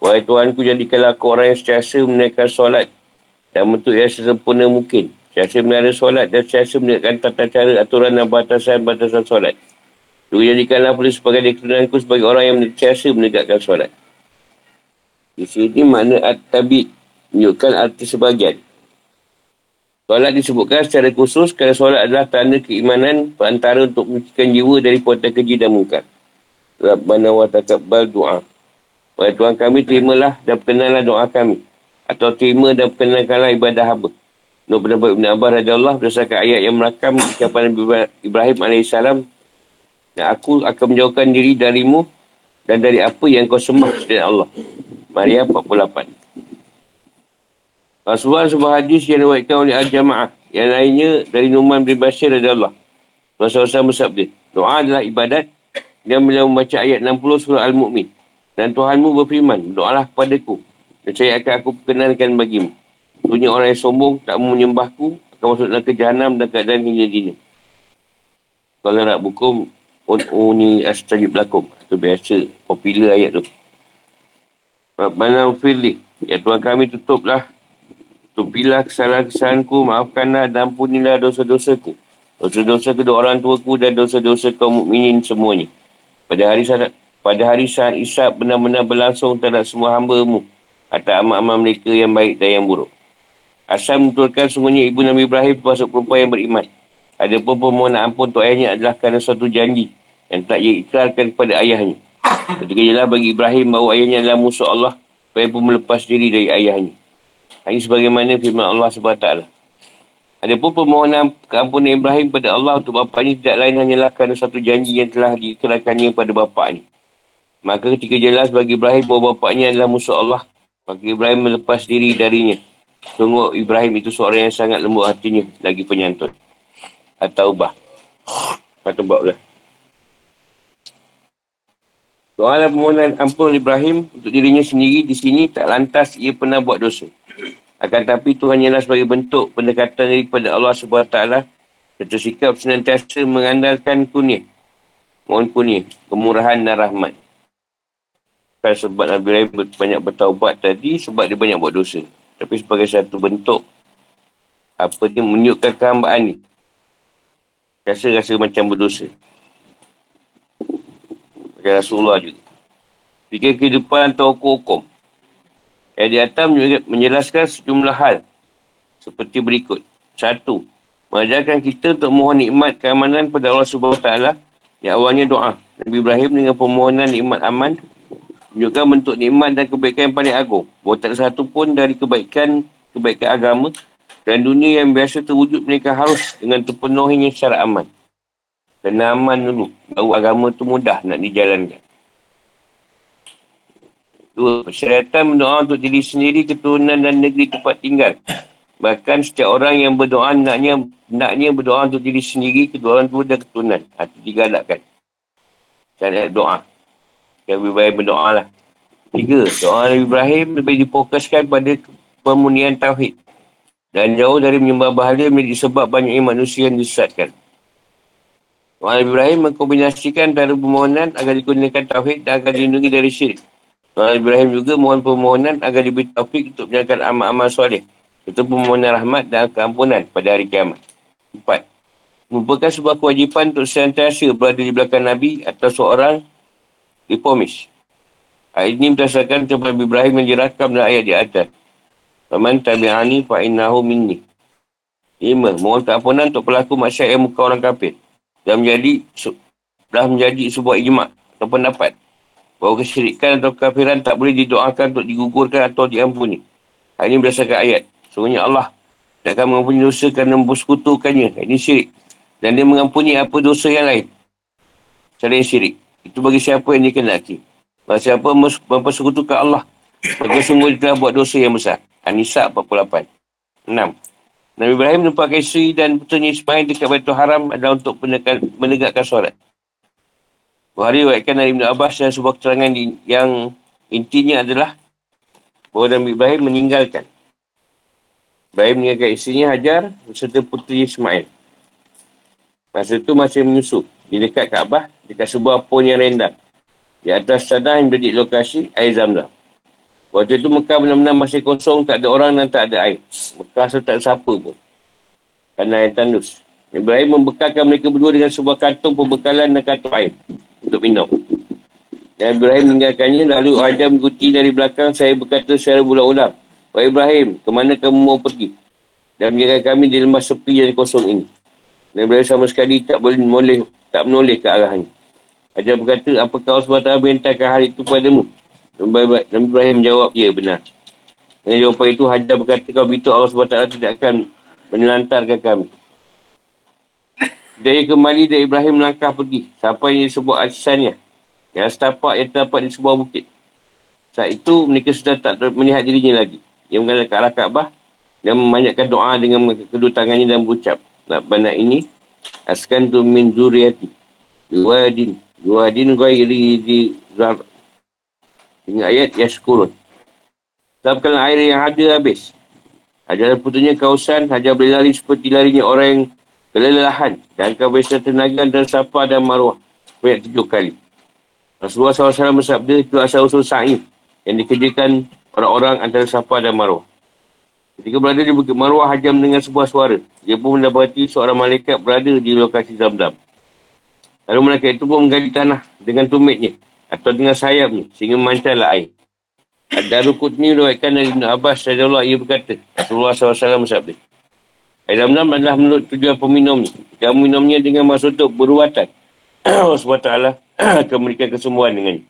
Wahai Tuhan ku jadikanlah aku orang yang setiasa menaikkan solat dan bentuk yang sesempurna mungkin. Setiasa menara solat dan setiasa menaikkan tata cara aturan dan batasan-batasan solat. Juga jadikanlah polis sebagai keturunanku sebagai orang yang setiasa menegakkan solat. Di sini makna at-tabi menunjukkan arti sebagian. Solat disebutkan secara khusus kerana solat adalah tanda keimanan perantara untuk menciptakan jiwa dari kuatan keji dan mungkar. Rabbana wa takabbal doa. Wahai Tuhan kami, terimalah dan perkenalah doa kami. Atau terima dan perkenalkanlah ibadah hamba. Nur pendapat Ibn Abbas Raja Allah berdasarkan ayat yang merakam ucapan Ibrahim AS. Dan aku akan menjauhkan diri darimu dan dari apa yang kau sembah selain Allah. Maria 48. Rasulullah sebuah hadis yang diwakilkan oleh Al-Jamaah. Yang lainnya dari Numan bin Bashir Raja Allah. Rasulullah bersabda. Doa adalah ibadat dia beliau membaca ayat 60 surah Al-Mu'min. Dan Tuhanmu berfirman, doalah kepadaku. Dan saya akan aku perkenalkan bagimu. Punya orang yang sombong, tak mau menyembahku, akan masuk dalam kejahanam dan keadaan hingga dini. Kalau nak buku, oh ni astajib lakum. Itu biasa, popular ayat tu. Rabbana ufirli. Ya Tuhan kami tutuplah. Tupilah kesalahan-kesalahanku, maafkanlah dan ampunilah dosa-dosaku. Dosa-dosa kedua orang tuaku dan dosa-dosa kaum mukminin semuanya. Pada hari saat pada hari saat isap benar-benar berlangsung terhadap semua hamba-Mu atas amal-amal mereka yang baik dan yang buruk. Asal menutulkan semuanya ibu Nabi Ibrahim termasuk perempuan yang beriman. Ada pun permohonan ampun untuk ayahnya adalah kerana suatu janji yang tak ia ikrarkan kepada ayahnya. Ketika jelas bagi Ibrahim bahawa ayahnya adalah musuh Allah, Ibrahim pun melepas diri dari ayahnya. Ini sebagaimana firman Allah SWT. Ada pun permohonan keampunan Ibrahim kepada Allah untuk bapaknya tidak lain hanyalah kerana satu janji yang telah dikerahkannya pada bapaknya. Maka ketika jelas bagi Ibrahim bahawa bapaknya adalah musuh Allah, maka Ibrahim melepas diri darinya. Sungguh Ibrahim itu seorang yang sangat lembut hatinya lagi penyantun. Atau bah. Atau bah lah. Soalan permohonan ampun Ibrahim untuk dirinya sendiri di sini tak lantas ia pernah buat dosa. Akan tapi Tuhan ialah sebagai bentuk pendekatan daripada Allah SWT serta sikap senantiasa mengandalkan kunyah. Mohon kunyah, kemurahan dan rahmat. Bukan sebab Nabi Ibrahim banyak bertaubat tadi sebab dia banyak buat dosa. Tapi sebagai satu bentuk apa dia menunjukkan kehambaan ni. Rasa-rasa macam berdosa. Macam Rasulullah juga. Fikir kehidupan atau hukum-hukum. Yang di atas menjelaskan sejumlah hal seperti berikut. Satu, mengajarkan kita untuk mohon nikmat keamanan pada Allah Taala yang awalnya doa. Nabi Ibrahim dengan permohonan nikmat aman menunjukkan bentuk nikmat dan kebaikan yang paling agung. Bahawa tak satu pun dari kebaikan kebaikan agama dan dunia yang biasa terwujud mereka harus dengan terpenuhinya secara aman. Kena aman dulu. Baru agama tu mudah nak dijalankan. Dua, persyaratan berdoa untuk diri sendiri, keturunan dan negeri tempat tinggal. Bahkan setiap orang yang berdoa, naknya, naknya berdoa untuk diri sendiri, kedua orang tua dan keturunan. Itu tiga galakkan. Syariat doa. Yang lebih baik berdoa lah. Tiga, doa Nabi Ibrahim lebih difokuskan pada pemunian Tauhid. Dan jauh dari menyembah bahagia menjadi sebab banyaknya manusia yang disesatkan. Nabi Ibrahim mengkombinasikan antara permohonan agar digunakan Tauhid dan agar dilindungi dari syirik. Nabi Ibrahim juga mohon permohonan agar diberi taufik untuk menjalankan amal-amal soleh. Itu permohonan rahmat dan keampunan pada hari kiamat. Empat. Merupakan sebuah kewajipan untuk sentiasa berada di belakang Nabi atau seorang reformis. Ayat ini berdasarkan Nabi Ibrahim yang dirakam dalam ayat di atas. Faman tabi'ani fa'innahu minni. Lima. Mohon keampunan untuk pelaku yang muka orang kafir. Dan menjadi, dah menjadi sebuah ijma' atau pendapat bahawa kesyirikan atau kafiran tak boleh didoakan untuk digugurkan atau diampuni. Hal ini berdasarkan ayat. Sebenarnya Allah tak akan mengampuni dosa kerana mempersekutukannya. Ini syirik. Dan dia mengampuni apa dosa yang lain. Selain syirik. Itu bagi siapa yang dikenaki. Bagi siapa mempersekutukan Allah. Bagi sungguh dia telah buat dosa yang besar. An-Nisa 48. 6. Nabi Ibrahim menempatkan isteri dan putranya Ismail dekat Baitul Haram adalah untuk menegakkan solat. Bukhari wakilkan dari Ibn Abbas dan sebuah keterangan yang intinya adalah bahawa Nabi Ibrahim meninggalkan. Ibrahim meninggalkan isterinya Hajar serta puteri Ismail. Masa itu masih menyusup di dekat Kaabah, dekat sebuah pun yang rendah. Di atas tanah yang menjadi lokasi air zam-zam. Waktu itu Mekah benar-benar masih kosong, tak ada orang dan tak ada air. Mekah rasa tak ada siapa pun. Kerana air tandus. Ibrahim membekalkan mereka berdua dengan sebuah kantung pembekalan dan kantung air untuk minum. Dan Ibrahim meninggalkannya lalu Adam mengikuti dari belakang saya berkata secara ulang-ulang. Wahai Ibrahim, ke mana kamu mau pergi? Dan menjaga kami di lembah sepi dan kosong ini. Dan Ibrahim sama sekali tak boleh menoleh, tak menoleh ke arahnya. Adam berkata, apakah Allah SWT berintahkan hal itu padamu? Dan Ibrahim menjawab, ya benar. Dan jawapan itu Hajar berkata, kau beritahu Allah SWT tidak akan menelantarkan kami. Dia kembali dari Ibrahim melangkah pergi. Sampai di sebuah asisannya. Yang setapak yang terdapat di sebuah bukit. Saat itu mereka sudah tak melihat dirinya lagi. Dia mengalah ke arah Kaabah dan memanyakkan doa dengan kedua tangannya dan berucap. Nak banyak ini. Askan tu min zuriati. Dua adin. Dua adin ghairi di zar. Dengan ayat yaskurun. Sebabkan air yang ada habis. Hajar putunya kausan. Hajar boleh lari seperti larinya orang yang kelelahan dan bisa tenaga dan sapa dan maruah banyak tujuh kali. Rasulullah SAW bersabda itu asal usul sa'i yang dikerjakan orang-orang antara sapa dan maruah. Ketika berada di Bukit Marwah, Hajam dengan sebuah suara. Dia pun mendapati seorang malaikat berada di lokasi Zamdam. Lalu malaikat itu pun menggali tanah dengan tumitnya atau dengan sayapnya sehingga memancarlah air. Ada rukut ni meruatkan dari Ibn Abbas, Allah ia berkata, Rasulullah SAW bersabda. Air zam-zam adalah menurut tujuan peminumnya. Jika minumnya dengan maksud untuk beruatan. Allah SWT akan memberikan kesembuhan dengannya.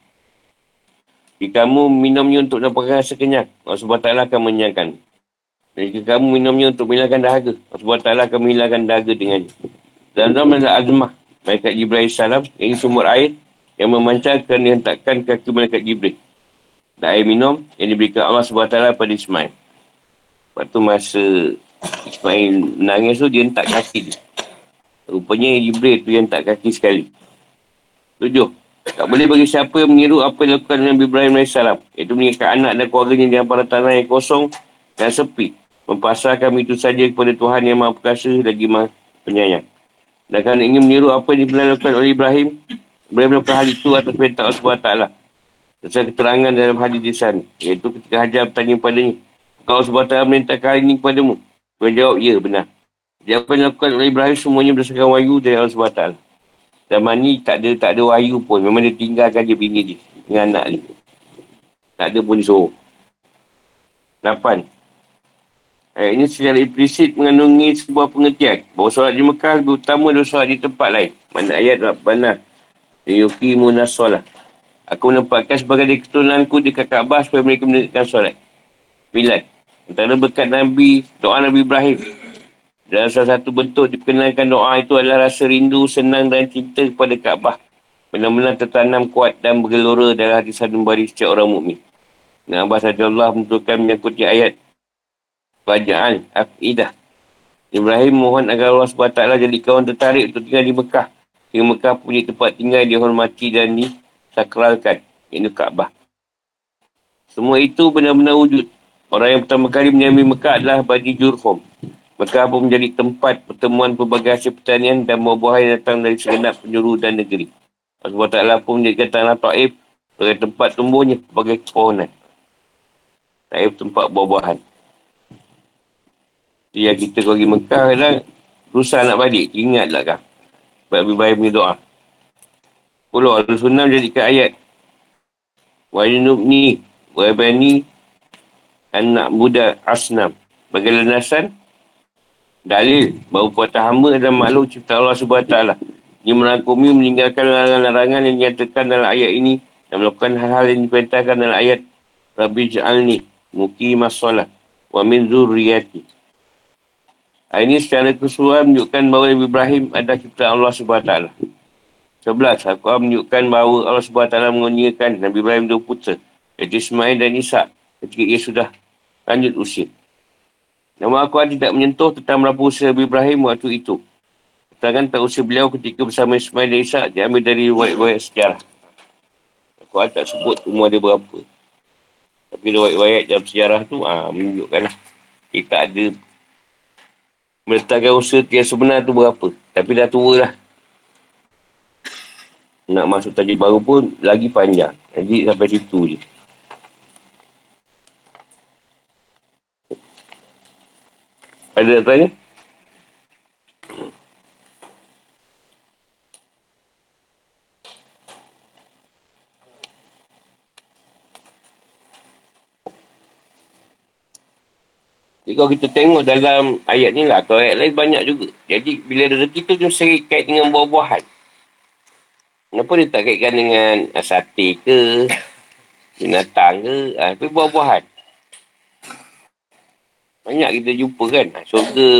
Jika kamu minumnya untuk dapatkan rasa kenyang, Allah SWT akan menyangkan. Dan jika kamu minumnya untuk menghilangkan dahaga, Allah SWT akan menghilangkan dahaga dengannya. Zam-zam adalah azmah. Malaikat Jibril salam yang sumur air yang memancarkan dan hentakkan kaki Malaikat Jibril. Dan air minum yang diberikan Allah SWT pada Ismail. Waktu masa Ismail menangis tu dia hentak kaki dia. Rupanya Jibril tu yang hentak kaki sekali. Tujuh. Tak boleh bagi siapa yang meniru apa yang dilakukan Nabi Ibrahim AS. Iaitu meninggalkan anak dan keluarganya di antara tanah yang kosong dan sepi. Mempasarkan itu saja kepada Tuhan yang maha perkasa lagi maha penyayang. Dan kerana ingin meniru apa yang dilakukan oleh Ibrahim, Melakukan hal itu atas perintah Allah SWT. Sesuai keterangan dalam hadis di sana. Iaitu ketika Hajar bertanya kepadanya, Kau SWT merintahkan hal ini kepadamu. Dia jawab, ya benar. Apa yang dilakukan oleh Ibrahim semuanya berdasarkan wahyu dari Allah SWT. Zaman ni tak ada tak ada wahyu pun. Memang dia tinggalkan dia bini dia. Dengan anak dia. Tak ada pun disuruh. Lapan. Ayat ini secara implisit mengandungi sebuah pengertian. Bahawa solat di Mekah lebih utama solat di tempat lain. Mana ayat Rabbana. Yuki munasolah. Aku menempatkan sebagai keturunanku di kakak Abbas supaya mereka menegakkan solat. Pilat. Antara berkat Nabi, doa Nabi Ibrahim. Dan salah satu bentuk diperkenalkan doa itu adalah rasa rindu, senang dan cinta kepada Kaabah. Benar-benar tertanam kuat dan bergelora dalam hati satu bari setiap orang mukmin. Dan Abbas Allah menentukan menyangkuti ayat. Baja'al Afidah. Ibrahim mohon agar Allah SWT jadi kawan tertarik untuk tinggal di Mekah. Hingga Mekah punya tempat tinggal dihormati dan disakralkan. Ini Kaabah. Semua itu benar-benar wujud Orang yang pertama kali menyambi Mekah adalah Bani Jurhum. Mekah pun menjadi tempat pertemuan pelbagai hasil pertanian dan buah-buahan yang datang dari segenap penjuru dan negeri. Allah Ta'ala pun menjadikan tanah Ta'if sebagai tempat tumbuhnya sebagai kepohonan. Ta'if tempat buah-buahan. Jadi yang kita pergi Mekah kadang susah nak balik. Ingatlah kan. Sebab lebih baik punya doa. Puluh Al-Sunnah menjadikan ayat. Wa ni wa bani anak muda asnam. Bagi landasan, dalil bahawa puatan hamba dan makhluk cipta Allah SWT. Ia merangkumi meninggalkan larangan-larangan yang dinyatakan dalam ayat ini dan melakukan hal-hal yang diperintahkan dalam ayat Rabbi ja'alni muki masalah wa min zurriyati. Ini secara keseluruhan menunjukkan bahawa Nabi Ibrahim adalah cipta Allah SWT. Sebelas, aku menunjukkan bahawa Allah SWT menguniakan Nabi Ibrahim dua putera, iaitu Ismail dan Isa ketika ia sudah lanjut usia. Nama aku tidak menyentuh tentang berapa usia Nabi Ibrahim waktu itu. Keterangan tak usia beliau ketika bersama Ismail dan Ishak diambil dari riwayat-riwayat sejarah. Aku tak sebut umur dia berapa. Tapi riwayat-riwayat dalam sejarah tu ah menunjukkan. Kita ada meletakkan usia dia sebenar tu berapa. Tapi dah tua lah. nak masuk tajuk baru pun lagi panjang. Jadi sampai situ je. Ada nak tanya? Kalau kita tengok dalam ayat ni lah, atau ayat lain banyak juga. Jadi bila rezeki tu dia sering kait dengan buah-buahan. Kenapa dia tak kaitkan dengan uh, sate ke, binatang ke, uh, tapi buah-buahan. Banyak kita jumpa kan, uh, syurga,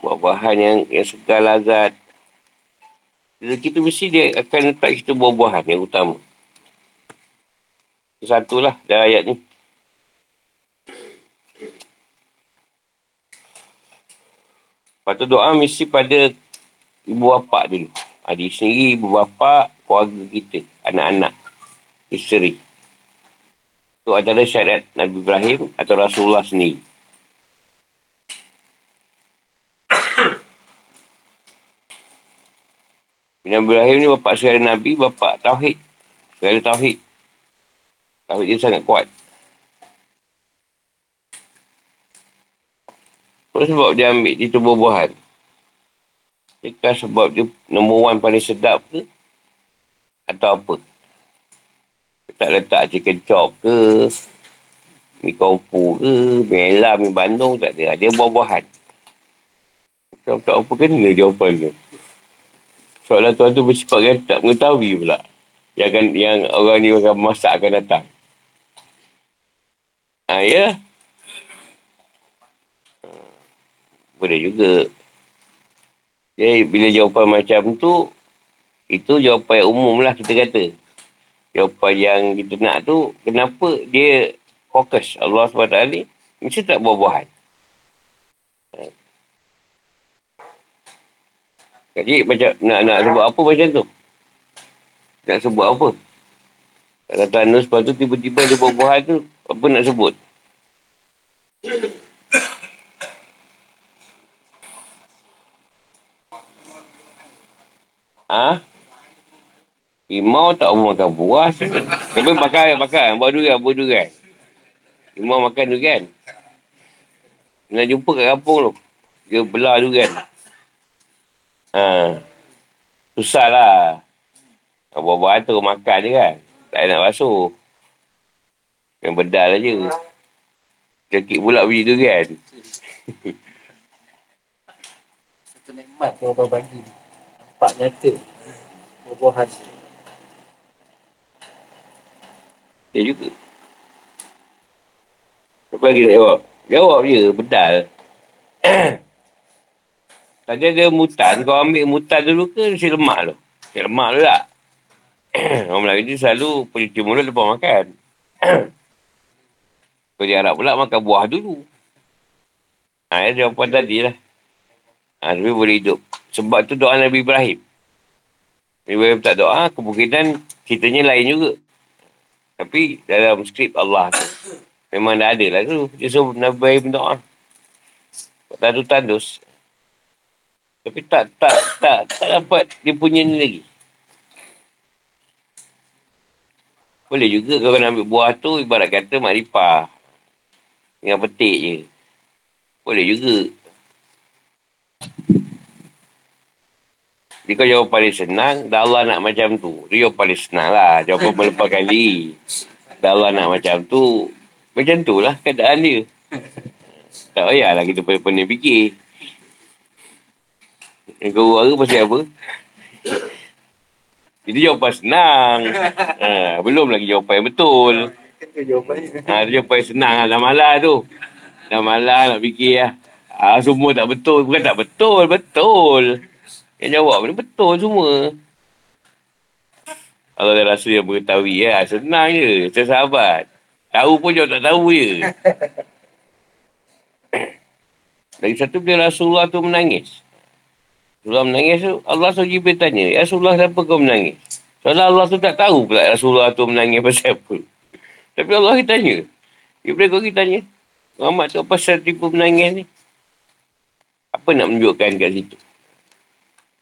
buah-buahan yang, yang segar lazat. Rezeki tu mesti dia akan letak kita buah-buahan yang utama. Satulah dalam ayat ni. Lepas tu doa mesti pada ibu bapa dulu. Adik sendiri, ibu bapa, keluarga kita, anak-anak, isteri. Itu adalah syariat Nabi Ibrahim atau Rasulullah sendiri. Nabi Ibrahim ni bapa saudara Nabi, bapa Tauhid. Saudara Tauhid. Tauhid dia sangat kuat. Apa sebab dia ambil di tubuh buahan? Adakah sebab dia nombor one paling sedap ke? Atau apa? Tak letak chicken chop ke? Mi kompu ke? Mi elam, mi bandung tak ada. Dia buah-buahan. Tak, tak apa kena jawapan tu. Soalan tuan tu bersifat kan tak mengetahui pula. Yang, akan, yang orang ni akan masak akan datang. Ha, ya. Boleh juga. Jadi bila jawapan macam tu, itu jawapan umum lah kita kata. Jawapan yang kita nak tu, kenapa dia fokus Allah SWT ni, mesti tak buah-buahan. Jadi macam nak nak sebut apa macam tu? Nak sebut apa? Kata Anus, lepas tu tiba-tiba dia buah-buahan tu, apa nak sebut? Ha? Imau tak mau makan buah. Tapi makan, makan. Buat durian, buat durian. Imau makan durian. Nak jumpa kat kampung tu. Dia belah durian. Ha. Susah lah. Buah-buahan tu makan je kan. Tak nak basuh. Yang bedal je. Cekik pula biji durian. Satu nikmat kalau berbagi nampak nyata buah-buahan Dia juga. Apa lagi nak jawab? Jawab je, bedal. Tadi ada mutan, kau ambil mutan dulu ke nasi lemak tu? Nasi lemak tu tak? Orang Melayu ni selalu pencuci mulut lepas makan. kau dia harap pula makan buah dulu. Ha, ya, jawapan tadi lah. Ha, tapi boleh hidup. Sebab tu doa Nabi Ibrahim. Nabi Ibrahim tak doa, kemungkinan ceritanya lain juga. Tapi dalam skrip Allah tu, memang dah ada lah tu. Dia suruh Nabi Ibrahim doa. Tandu tandus. Tapi tak, tak, tak, tak dapat dia punya ni lagi. Boleh juga kalau nak ambil buah tu, ibarat kata makrifah. Dengan petik je. Boleh juga. Dia kau jawab paling senang, dah Allah nak macam tu. Dia jawab paling senang lah. Jawapan melepas kali. Dah Allah nak macam tu. Macam tu lah keadaan dia. Tak payahlah kita pening-pening fikir. Yang kau suara pasal apa? Itu jawapan senang. Ha, belum lagi jawapan yang betul. Ha, itu jawapan yang senang lah. Dah malah tu. Dah malah nak fikir lah. Ha, semua tak betul. Bukan tak betul. Betul. Yang jawab ni betul semua. Kalau dah rasa yang mengetahui ya, senang je. Saya sahabat. Tahu pun jawab tak tahu je. Lagi satu bila Rasulullah tu menangis. Rasulullah menangis tu, Allah SWT Jibril tanya, Ya Rasulullah kenapa kau menangis? Soalnya Allah tu tak tahu pula Rasulullah tu menangis pasal apa. Tapi Allah tanya. Jibril kau tanya. Muhammad tu pasal tipu menangis ni? Apa nak menunjukkan kat situ?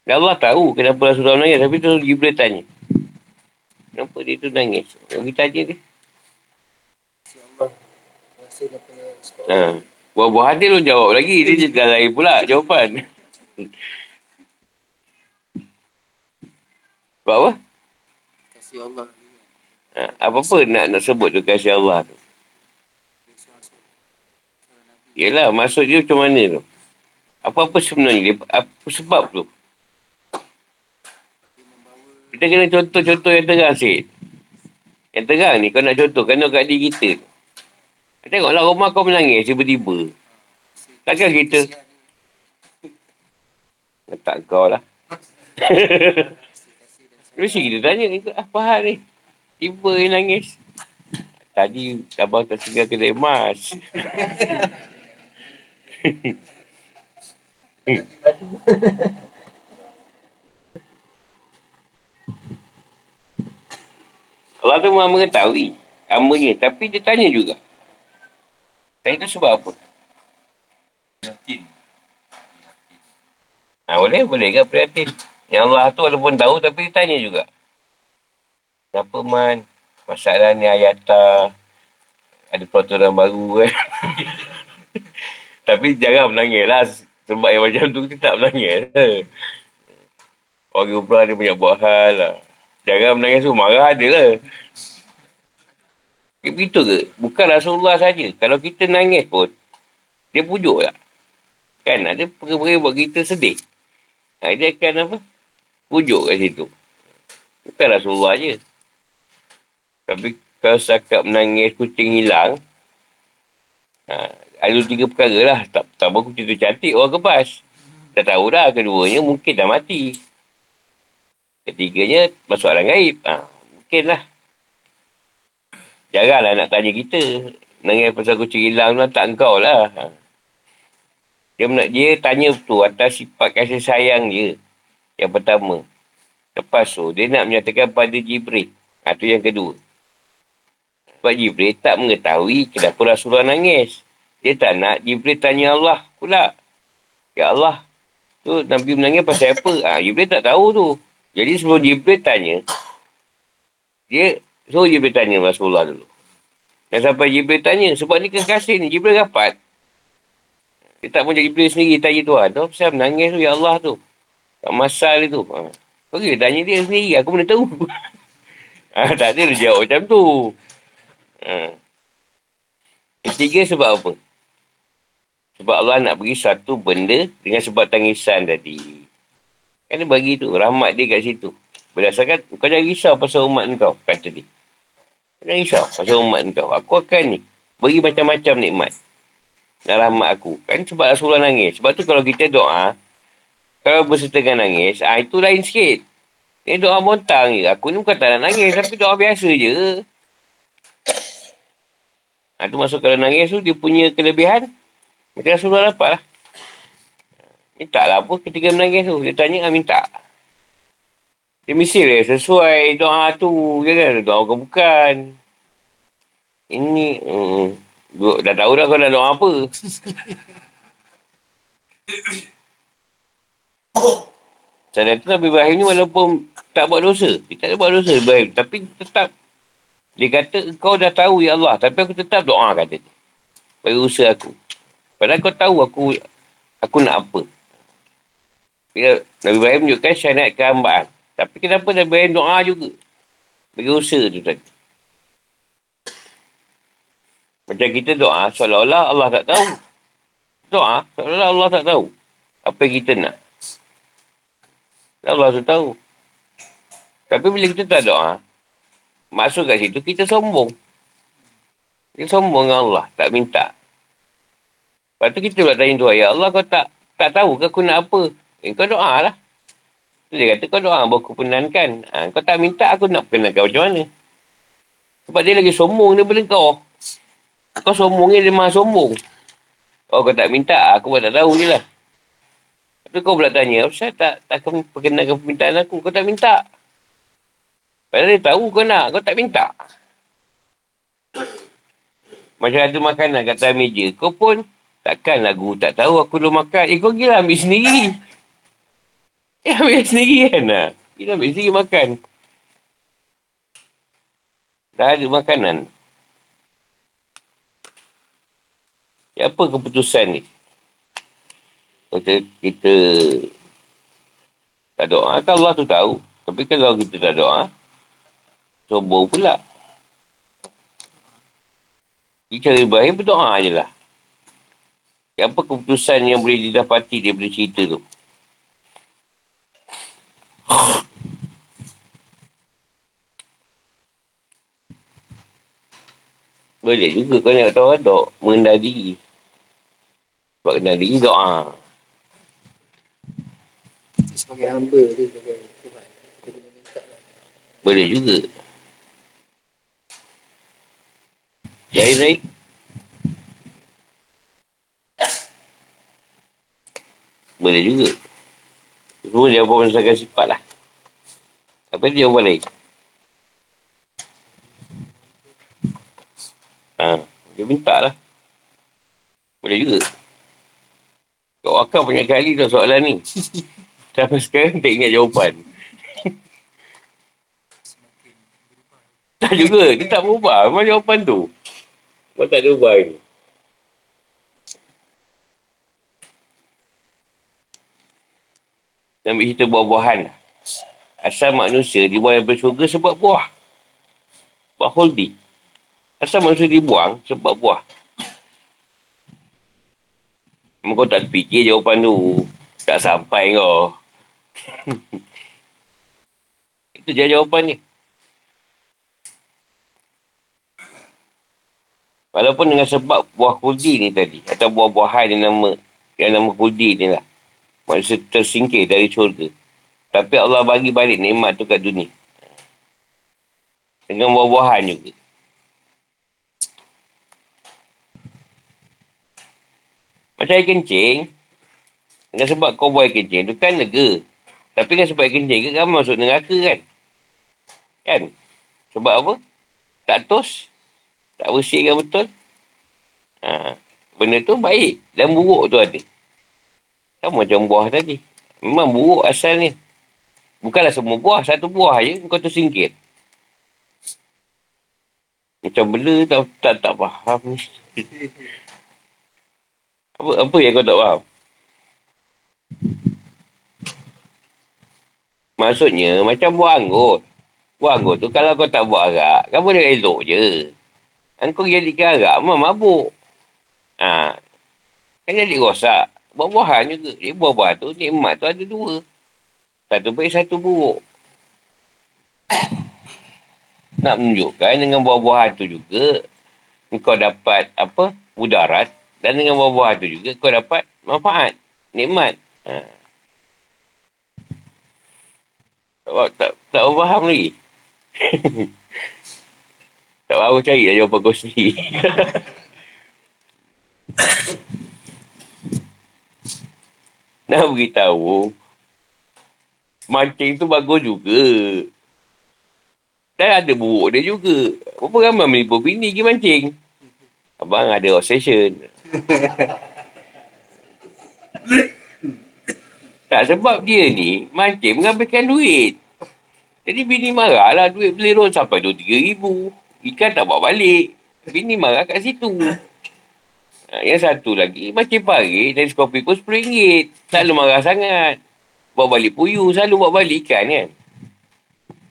Dan Allah tahu kenapa Rasulullah menangis. Tapi tu Jibril tanya. Kenapa dia tu nangis? Kita tanya dia. Ha. Buah-buah hati lu jawab lagi. Dia dah lain pula jawapan. Sebab apa? kasih Allah. Ha. Apa-apa nak nak sebut tu kasih Allah tu. Yelah, maksud dia macam mana tu? Apa-apa sebenarnya dia? Apa sebab tu? Kita kena contoh-contoh yang terang sikit. Yang terang ni, kau nak contoh, kena kat diri kita. Tengoklah rumah kau menangis tiba-tiba. Takkan kita? Tak kau lah. Mesti kita tanya, apa hal ni? Tiba dia nangis. Tadi abang tertinggal kedai emas. Allah tu maha mengetahui hambanya. Tapi dia tanya juga. Tanya tu sebab apa? Ha, boleh, boleh ke prihatin? Yang Allah tu walaupun tahu tapi dia tanya juga. Kenapa man? Masalah ni ayata. Ada peraturan baru kan. tapi jangan menangis lah. Sebab yang macam tu kita tak menangis. Orang umrah dia banyak buat hal lah. Jangan menangis tu marah ada lah. Begitu ke? Bukan Rasulullah saja. Kalau kita nangis pun, dia pujuk tak? Kan ada perkara-perkara buat kita sedih. Ha, dia akan apa? Pujuk kat situ. Bukan Rasulullah je. Tapi kalau setakat menangis kucing hilang, ha, ada tiga perkara lah. Tak, pertama kucing tu cantik, orang kepas. Tak tahu dah. Keduanya mungkin dah mati. Ketiganya masuk alam gaib. Ha, mungkin lah. Jaranglah nak tanya kita. Nangis pasal kucing hilang tu tak engkau lah. Ha. Dia, nak, dia tanya tu atas sifat kasih sayang dia. Yang pertama. Lepas tu, dia nak menyatakan pada Jibril. Ha, tu yang kedua. Sebab Jibril tak mengetahui kenapa Rasulullah nangis. Dia tak nak Jibril tanya Allah pula. Ya Allah, tu Nabi menangis pasal apa? Ha, Jibril tak tahu tu. Jadi sebelum Jibril tanya, dia suruh Jibril tanya Rasulullah dulu. Dan sampai Jibril tanya, sebab ni kekasih ni, Jibril rapat. Dia tak jadi Jibril sendiri tanya Tuhan. Tu pasal menangis tu, Ya Allah tu. Tak masal tu. Ha. Okey, tanya dia sendiri, aku mana tahu. ha, tak ada dia jawab macam tu. Ha. Ketiga sebab apa? Sebab Allah nak beri satu benda dengan sebab tangisan tadi. Kan dia bagi tu, rahmat dia kat situ. Berdasarkan, kau jangan risau pasal umat kau, kata dia. Jangan risau pasal umat kau. Aku akan ni, beri macam-macam nikmat. Dan rahmat aku. Kan sebab Rasulullah nangis. Sebab tu kalau kita doa, kalau berserta dengan nangis, ah itu lain sikit. Ini doa montang je. Aku ni bukan tak nak nangis, tapi doa biasa je. Ha, tu masuk kalau nangis tu, dia punya kelebihan. Macam Rasulullah dapat lah. Minta lah apa ketika menangis tu. Dia tanya, ah, minta. Dia mesti lah sesuai doa tu. Jangan doa bukan-bukan. Ini, hmm, dah tahu dah kau dah doa apa. Saya tu Nabi Ibrahim ni walaupun tak buat dosa. Dia tak buat dosa Ibrahim. Tapi tetap. Dia kata kau dah tahu ya Allah. Tapi aku tetap doa kata dia. Bagi usaha aku. Padahal kau tahu aku aku nak apa. Bila Nabi Ibrahim menunjukkan syariat kehambaan. Tapi kenapa Nabi Ibrahim doa juga? Bagi usaha tu tadi. Macam kita doa, seolah-olah Allah tak tahu. Doa, seolah-olah Allah tak tahu. Apa yang kita nak. Allah tu tahu. Tapi bila kita tak doa, masuk kat situ, kita sombong. Kita sombong dengan Allah, tak minta. Lepas tu kita pula tanya Tuhan, Ya Allah kau tak tak tahu ke aku nak apa? Eh, kau doa lah. Dia kata kau doa, baru aku penankan. Ha, kau tak minta, aku nak penankan macam mana? Sebab dia lagi sombong daripada kau. Kau sombongnya dia maha sombong. Oh kau tak minta, aku pun tak tahu je lah. Tapi kau pula tanya, apa tak, tak perkenalkan permintaan aku? Kau tak minta. Padahal dia tahu kau nak, kau tak minta. Macam ada makanan kat atas meja, kau pun takkanlah guru tak tahu aku belum makan. Eh kau gila ambil sendiri. Eh ambil sendiri kan lah. Gila ambil sendiri makan. Dah ada makanan. Ya, apa keputusan ni? Kalau kita, tak doa, kan Allah tu tahu. Tapi kalau kita tak doa, sombong pula. Jadi cara Ibrahim berdoa je lah. Apa keputusan yang boleh didapati daripada cerita tu? Boleh juga kau nak tahu ada mengenal diri. Sebab kenal diri doa. Sebagai hamba dia sebagai minta lah. Boleh juga. Jahil naik. Boleh juga. Semua jawapan berdasarkan sifat lah. Apa dia lain? Ha, dia minta lah. Boleh juga. Kau akan banyak kali dah soalan ni. Sampai sekarang tak ingat jawapan. tak juga. Dia tak berubah. Memang jawapan tu. Memang tak ada ubah ni. Ambil cerita buah-buahan. Asal manusia dibuang daripada syurga sebab buah. Buah holding. Asal manusia dibuang sebab buah. Memang kau tak fikir jawapan tu. Tak sampai kau. Itu je jawapan ni. Walaupun dengan sebab buah kuldi ni tadi. Atau buah-buahan yang nama yang nama kuldi ni lah. Manusia tersingkir dari syurga. Tapi Allah bagi balik nikmat tu kat dunia. Dengan buah-buahan juga. Macam air kencing. Dengan sebab kau buat air kencing tu kan lega. Tapi dengan sebab air kencing ke kan masuk neraka kan? Kan? Sebab apa? Tak tos. Tak bersih kan betul. Ha. Benda tu baik. Dan buruk tu ada. Sama macam buah tadi. Memang buruk asalnya. Bukanlah semua buah. Satu buah je kau tersingkir. Macam bela tak, tak, tak faham ni. apa, apa yang kau tak faham? Maksudnya macam buah anggur. Buah anggur tu kalau kau tak buat arak, kan boleh elok je. Kan kau jadikan arak, memang mabuk. Ha. Kan jadi rosak. Buah-buahan juga. Jadi buah-buahan tu, nikmat tu ada dua. Satu baik, satu buruk. Nak menunjukkan dengan buah-buahan tu juga, kau dapat apa? Mudarat. Dan dengan buah-buahan tu juga, kau dapat manfaat. Nikmat. Ha. Tak, tak, tak faham lagi. tak faham cari lah jawapan kau sendiri. Nak beritahu, mancing tu bagus juga. Dan ada buruk dia juga. Berapa ramai menipu bini pergi mancing? Abang ada obsession. tak sebab dia ni mancing menghabiskan duit. Jadi bini marah lah duit beli sampai 2-3 ribu. Ikan tak bawa balik. Bini marah kat situ. Ha, yang satu lagi, macam pagi dari skopi pun RM10. Selalu marah sangat. Bawa balik puyu, selalu bawa balik ikan kan.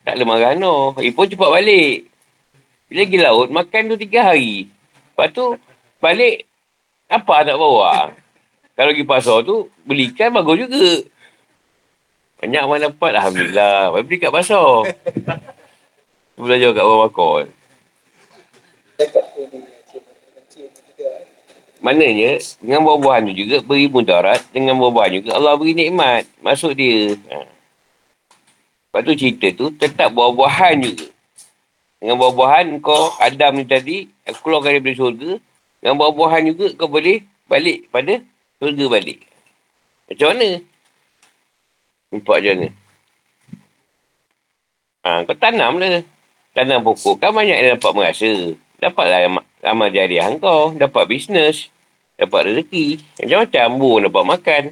Tak ada marah no. Eh pun cepat balik. Bila pergi laut, makan tu tiga hari. Lepas tu, balik, apa tak bawa? Kalau pergi pasar tu, beli ikan bagus juga. Banyak mana dapat, Alhamdulillah. Lepas beli kat pasar. Belajar kat bawah makon. Maknanya, dengan buah-buahan tu juga beri mudarat. Dengan buah-buahan juga Allah beri nikmat. Masuk dia. Ha. Lepas tu cerita tu, tetap buah-buahan juga. Dengan buah-buahan kau, Adam ni tadi, keluarkan daripada surga. Dengan buah-buahan juga kau boleh balik pada surga balik. Macam mana? Nampak macam mana? Ha, kau tanam lah. Tanam pokok kan banyak yang dapat merasa. Dapatlah amal jariah kau. Dapat bisnes. Dapat rezeki. Macam-macam burung dapat makan.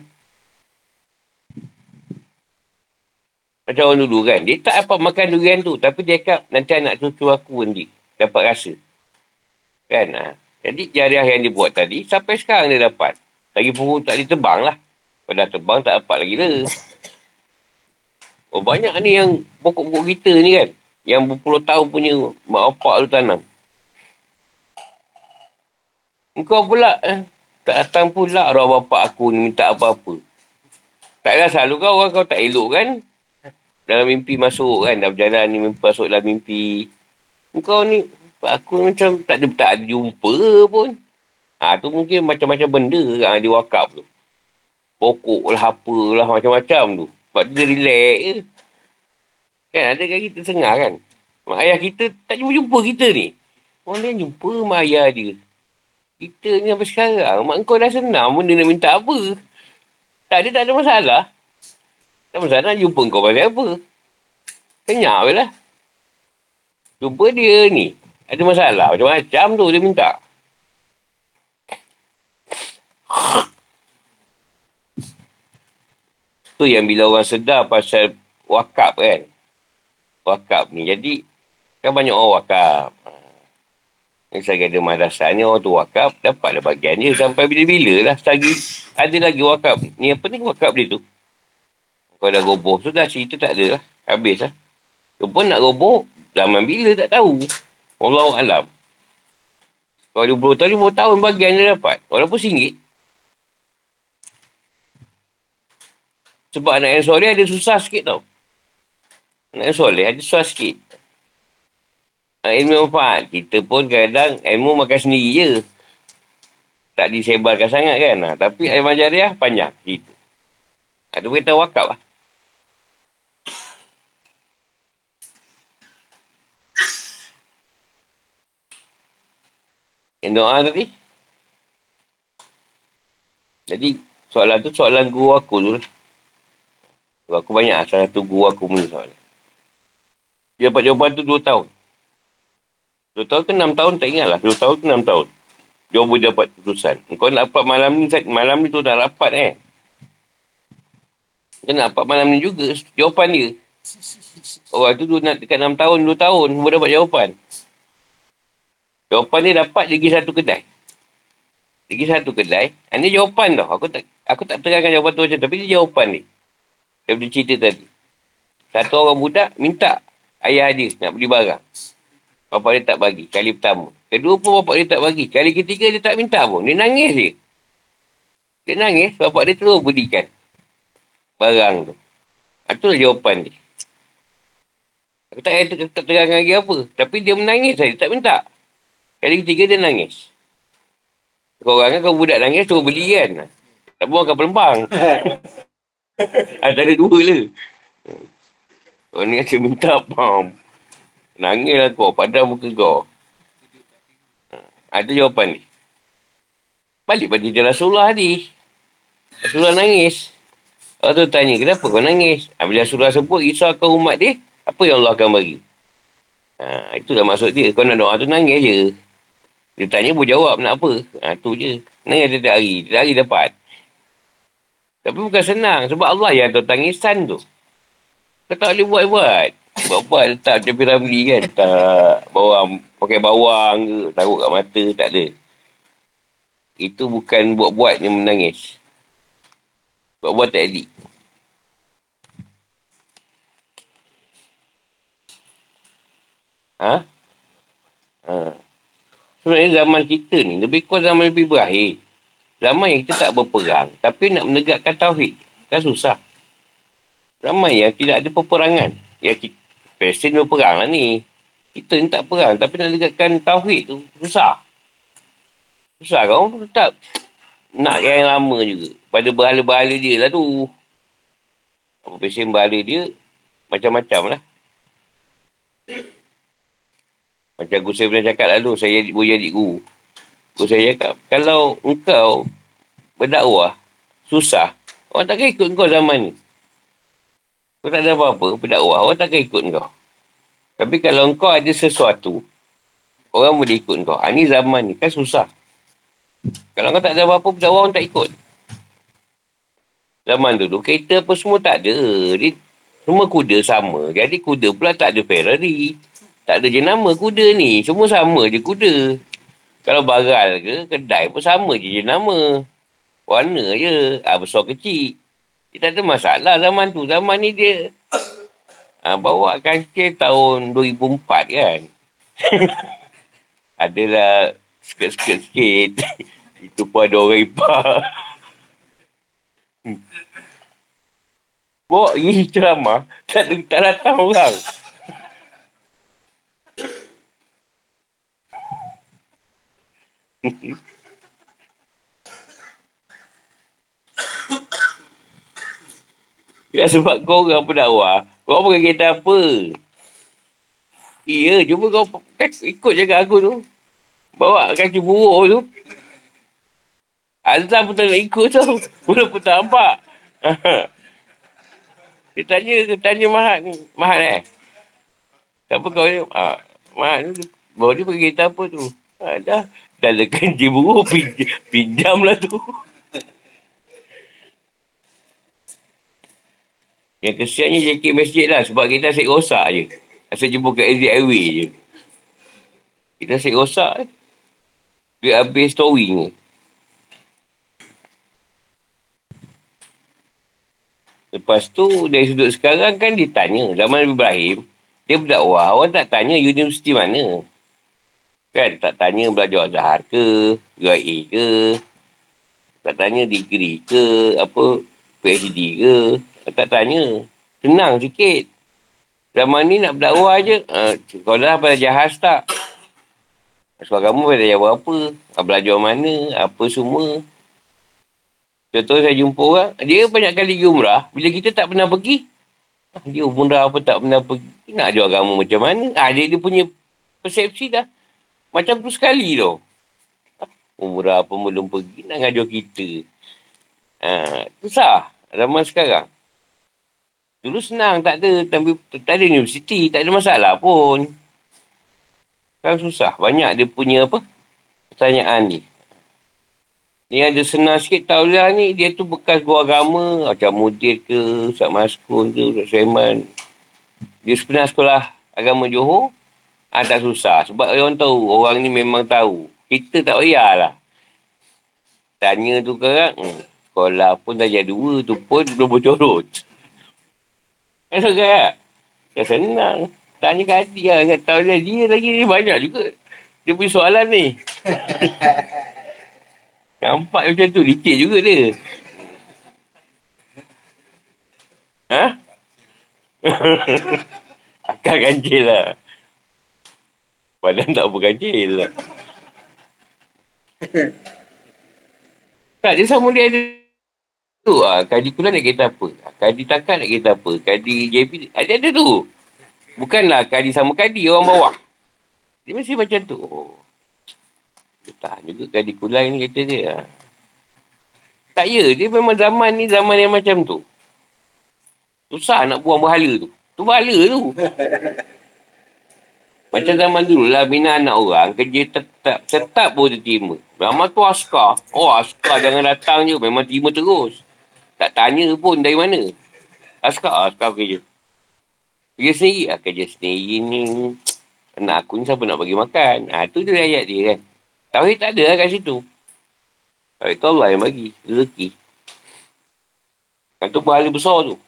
Macam orang dulu kan. Dia tak dapat makan durian tu. Tapi dia cakap nanti anak cucu aku nanti. dapat rasa. Kan? Ha? Jadi jariah yang dia buat tadi, sampai sekarang dia dapat. Lagi pun tak ditebang lah. Dah tebang tak dapat lagi lah. Oh banyak ni yang pokok-pokok kita ni kan. Yang berpuluh tahun punya mak bapak tu tanam. Engkau pula eh, tak datang pula arwah bapak aku ni minta apa-apa. Taklah selalu kau orang kau tak elok kan. Dalam mimpi masuk kan. Dah berjalan ni masuk dalam mimpi. Engkau ni aku macam tak ada, tak ada jumpa pun. Ha, tu mungkin macam-macam benda kan dia wakaf tu. Pokok lah, apa lah, macam-macam tu. Sebab dia relax je. Kan, ada kan kita sengah kan. Mak ayah kita tak jumpa-jumpa kita ni. Orang lain jumpa mak ayah dia. Kita ni sampai sekarang, mak kau dah senang benda nak minta apa. Tak ada, tak ada masalah. Tak masalah jumpa kau pasal apa. Kenyak je lah. Jumpa dia ni. Ada masalah. Macam-macam tu dia minta. Tu yang bila orang sedar pasal wakaf kan. Wakaf ni. Jadi, kan banyak orang wakaf. Misalnya ada madrasah ni orang tu wakaf, dapatlah bagian dia sampai bila-bila lah. Selagi ada lagi wakaf. Ni apa ni wakaf dia tu? Kau dah roboh tu dah cerita tak ada lah. Habis lah. Kau pun nak roboh, zaman bila tak tahu. Allah Alam. Kalau 20 tahun, 20 tahun bagian dia dapat. Walaupun singgit. Sebab anak yang soleh ada susah sikit tau. Anak yang soleh ada susah sikit. Uh, ilmu manfaat. Kita pun kadang ilmu makan sendiri je. Tak disebarkan sangat kan. Ha, tapi ilmu jariah panjang. Gitu. Itu ha, kita wakaf lah. Yang doa tadi. Jadi, soalan tu soalan guru aku tu lah. Aku banyak lah. Salah satu guru aku punya soalan. Dia dapat jawapan tu dua tahun. Dua tahun ke enam tahun, tak ingat lah. Dua tahun ke enam tahun. Dia boleh dapat keputusan. Kau nak dapat malam ni, malam ni tu dah rapat eh. Kau nak dapat malam ni juga, jawapan dia. Orang tu nak dekat enam tahun, dua tahun, baru dapat jawapan. Jawapan dia dapat lagi satu kedai. Lagi satu kedai. Ini jawapan tau. Aku tak aku tak terangkan jawapan tu macam tu. Tapi dia jawapan ni. Dia boleh cerita tadi. Satu orang budak minta ayah dia nak beli barang. Bapak dia tak bagi. Kali pertama. Kedua pun bapak dia tak bagi. Kali ketiga dia tak minta pun. Dia nangis je. Dia nangis. Bapak dia terus berikan. Barang tu. Itulah jawapan dia. Aku tak, tak, terangkan lagi apa. Tapi dia menangis saja. Tak minta. Kali ketiga dia nangis. Kau orang kan kau budak nangis tu beli kan. Tak buang kau pelembang. Antara dua lah. Kau ni asyik minta pam. Nangis lah kau. Padam muka kau. Ada jawapan ni. Balik pada dia Rasulullah tadi. Rasulullah nangis. Orang tu tanya, kenapa kau nangis? Bila Rasulullah sebut, risaukan umat dia, apa yang Allah akan bagi? Ha, itulah maksud dia. Kau nak doa tu nangis je. Dia tanya pun jawab nak apa. Ha, tu je. Nangis dia hari. Dia hari dapat. Tapi bukan senang. Sebab Allah yang tahu tangisan tu. Kau tak boleh buat-buat. Buat-buat letak macam piramli kan. Tak bawang. Pakai bawang ke. Taruh kat mata. Tak ada. Itu bukan buat-buat yang menangis. Buat-buat tak edik. Ha? Ha. Sebenarnya zaman kita ni lebih kurang zaman lebih berakhir. Zaman yang kita tak berperang. Tapi nak menegakkan tauhid. Kan susah. Zaman yang tidak ada peperangan. Yang kita, Palestin berperang lah ni. Kita ni tak perang. Tapi nak menegakkan tauhid tu susah. Susah kau tetap nak yang lama juga. Pada berhala-berhala dia lah tu. Apa pesen berhala dia macam-macam lah. Macam guru saya pernah cakap lalu, saya jadi, boleh jadi guru. Guru saya cakap, kalau engkau berdakwah, susah, orang takkan ikut engkau zaman ni. Kau tak ada apa-apa, berdakwah, orang takkan ikut engkau. Tapi kalau engkau ada sesuatu, orang boleh ikut engkau. Ha, ni zaman ni, kan susah. Kalau kau tak ada apa-apa, berdakwah orang tak ikut. Zaman dulu, kereta apa semua tak ada. Dia, semua kuda sama. Jadi kuda pula tak ada Ferrari. Tak ada jenama kuda ni. Semua sama je kuda. Kalau baral ke, kedai pun sama je jenama. Warna je. Ah, besar kecil. Dia tak ada masalah zaman tu. Zaman ni dia ah, bawa kancil tahun 2004 kan. Adalah skirt-skirt sikit. Itu pun ada orang ipar. Bawa pergi ceramah, tak, tak datang orang. Ya sebab kau orang pendakwah. Kau pakai kereta apa? Iya, cuba kau kan ikut jaga aku tu. Bawa kaki buruk tu. Azam pun tak nak ikut tau. Pula pun tak nampak. dia tanya, dia tanya Mahat ni. Mahat eh? Siapa kau ni? Ah, Mahat ni. Bawa dia pergi kereta apa tu? Ah, dah. Ada kanji buruk. Pinjam, pinjam lah tu. Yang kesiannya JK Masjid lah. Sebab kita asyik rosak je. Asyik jumpa kat exit highway je. Kita asyik rosak je. Dia habis towing ni. Lepas tu, dari sudut sekarang kan dia tanya. Zaman Ibrahim, dia berdakwah. Orang tak tanya universiti mana. Kan? Tak tanya belajar Azhar ke, UIA ke. Tak tanya degree ke, apa, PhD ke. Tak tanya. Senang sikit. Zaman ni nak berdakwah je. Uh, kau dah belajar jahaz tak? Sebab kamu belajar apa? Ah, Belajar mana? Apa semua? Contoh saya jumpa orang, dia banyak kali pergi umrah. Bila kita tak pernah pergi, ah, dia umrah apa tak pernah pergi. Nak ajar agama macam mana? Ah, dia, dia punya persepsi dah. Macam tu sekali. Ah, Umrah apa belum pergi, nak ngajar kita. Ha, susah zaman sekarang. Dulu senang, tak ada, tapi tak ada universiti, tak ada masalah pun. Kan susah. Banyak dia punya apa? Pertanyaan ni. Ni ada senang sikit tauliah ni, dia tu bekas guru agama, macam mudir ke, Ustaz Maskun ke, Ustaz Sulaiman. Dia sebenarnya sekolah agama Johor, ah, tak susah. Sebab orang tahu, orang ni memang tahu. Kita tak payahlah. Tanya tu sekarang, hmm, sekolah pun dah jadi dua tu pun belum bercorot. Kan sekarang? Ya senang. Tanya kat hati lah. Kat tahu dia, dia lagi ni banyak juga. Dia punya soalan ni. Nampak macam tu. Licik juga dia. Ha? Akal ganjil lah. Badan tak berganjil. Lah. tak, dia sama dia ada tu. Ah kadi kuliah nak kereta apa? Kadi takat nak kereta apa? Kadi JP ada ada tu. Bukanlah kadi sama kadi orang bawah. Dia mesti macam tu. Oh. Tahan juga kadi kuliah ni kereta dia ah. tak ya dia memang zaman ni zaman yang macam tu. Susah nak buang berhala tu tu. Berhala tu macam zaman dulu lah, bina anak orang, kerja tetap, tetap pun dia terima. Lama tu askar. Oh, askar jangan datang je, memang terima terus. Tak tanya pun dari mana. Askar, askar kerja. Kerja sendiri lah, kerja sendiri ni. Anak aku ni siapa nak bagi makan. Ha, tu je ayat dia kan. Tauhid tak ada lah kat situ. Tauhid tu Allah yang bagi, rezeki. Kan tu pahala besar tu.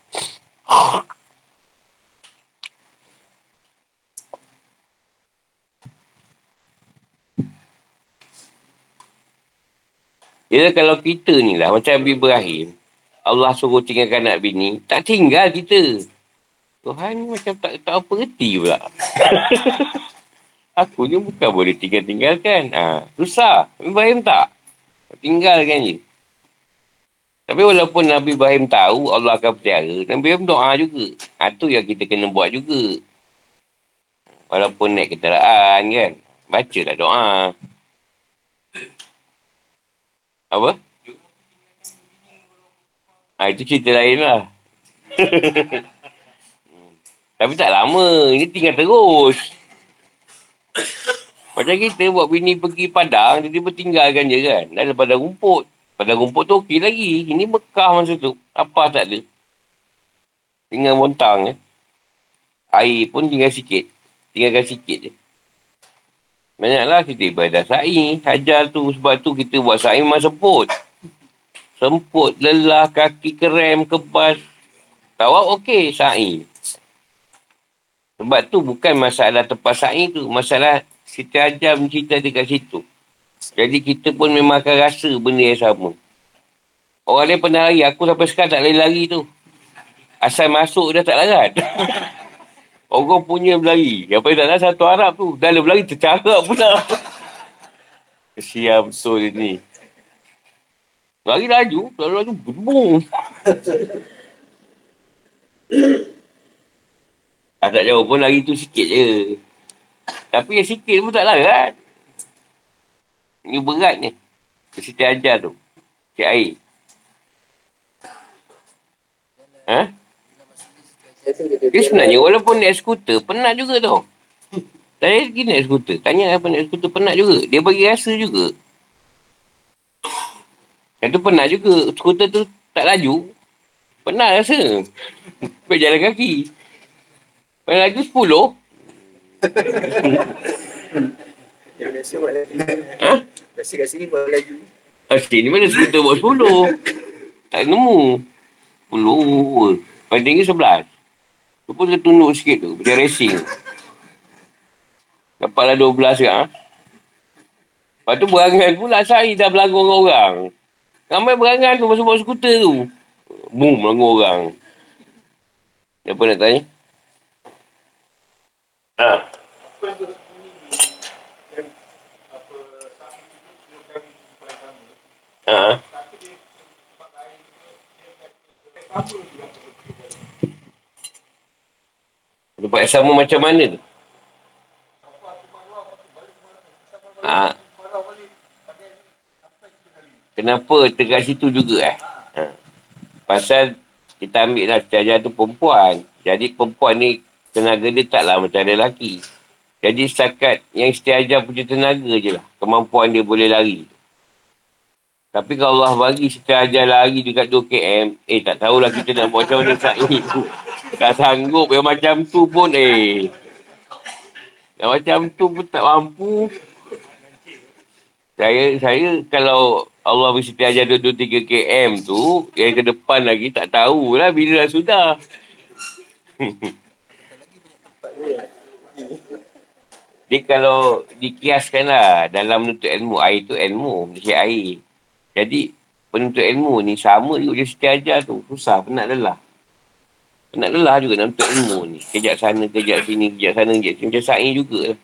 Ya kalau kita ni lah macam Nabi Ibrahim. Allah suruh tinggalkan anak bini. Tak tinggal kita. Tuhan ni macam tak, tak apa reti pula. Aku ni bukan boleh tinggal-tinggalkan. Ha, susah. Nabi Ibrahim tak. Tinggalkan je. Tapi walaupun Nabi Ibrahim tahu Allah akan percaya, Nabi Ibrahim doa juga. Ha, tu yang kita kena buat juga. Walaupun naik kenderaan kan. Bacalah doa. Apa? Ha, itu cerita lain lah. Tapi tak lama. Ini tinggal terus. Macam kita buat bini pergi padang, tiba-tiba tinggalkan je kan. Dah ada padang rumput. Padang rumput tu okey lagi. Ini Mekah masa tu. Apa tak ada. Tinggal montang eh. Air pun tinggal sikit. Tinggalkan sikit je. Banyaklah kita ibadah sa'i. Hajar tu. Sebab tu kita buat sa'i memang semput. Semput, lelah, kaki kerem, kebas. Tawak okey, sa'i. Sebab tu bukan masalah tempat sa'i tu. Masalah kita ajar mencerita dekat situ. Jadi kita pun memang akan rasa benda yang sama. Orang lain pernah lari. Aku sampai sekarang tak lari-lari tu. Asal masuk dah tak larat. Orang punya berlari. Yang paling tak larat satu Arab tu. Dah dia berlari tercarap pula. Kesian betul ni. Lari laju. Lalu laju. Ah, tak jauh pun lari tu sikit je. Tapi yang sikit pun tak larat. Ni berat ni. Siti ajar tu. Cik air. Ha? Dia sebenarnya walaupun naik skuter, penat juga tau. Saya pergi naik skuter. Tanya apa naik skuter, penat juga. Dia bagi rasa juga. Yang tu penat juga. Skuter tu tak laju. Penat rasa. Pergi jalan kaki. Paling laju 10. Yang biasa buat lagi. Ha? Biasa kat sini buat laju. Ah, sini mana skuter buat 10. Tak nemu. 10. Paling tinggi 11. Tu pun dia tunduk sikit tu. Dia racing. Dapatlah 12 kan. Ha? Lepas tu berangan pula saya dah berlagu dengan orang. Ramai berangan tu masuk bawa skuter tu. Boom, berlagu orang. Apa nak tanya? Ha. Ha. Tempat yang sama macam mana tu? Ha. Kenapa dekat situ juga eh? Ha. Pasal kita ambil lah sejajar tu perempuan. Jadi perempuan ni tenaga dia taklah macam lelaki. Jadi setakat yang istiajar punya tenaga je lah. Kemampuan dia boleh lari. Tapi kalau Allah bagi istiajar lari dekat 2 km, eh tak tahulah kita nak buat macam mana saat ini. Tak sanggup yang macam tu pun eh. Yang macam tu pun tak mampu. Saya saya kalau Allah mesti ajar 2-3 km tu, yang ke depan lagi tak tahulah bila dah sudah. Dia kalau dikiaskan lah dalam menuntut ilmu, air tu ilmu, dia air. Jadi penuntut ilmu ni sama juga dia setiap ajar tu. Susah, penat lelah. Penat lelah juga nak menuntut ilmu ni. Kejap sana, kejap sini, kejap sana, kejap sini. Macam sa'i juga lah.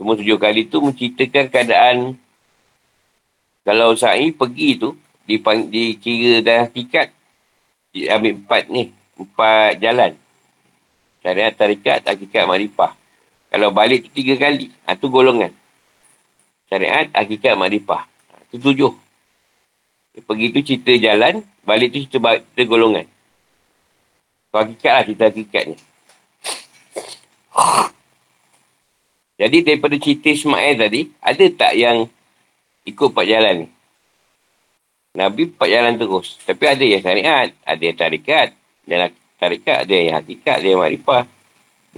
Cuma tujuh kali tu menceritakan keadaan kalau sa'i pergi tu, dipang, dikira dah tikat, ambil empat ni, empat jalan. Syariat, tarikat, hakikat, marifah. Kalau balik tu tiga kali. Ha, tu golongan. Syariat, hakikat, makrifah. Ha, tu tujuh. Pergi tu cerita jalan, balik tu cerita, cerita golongan. Kalau hakikat lah cerita hakikat ni. Jadi daripada cerita Ismail tadi, ada tak yang ikut empat jalan ni? Nabi empat jalan terus. Tapi ada yang syariat, ada yang tarikat. Dan tarikat, ada yang hakikat, ada yang makrifah.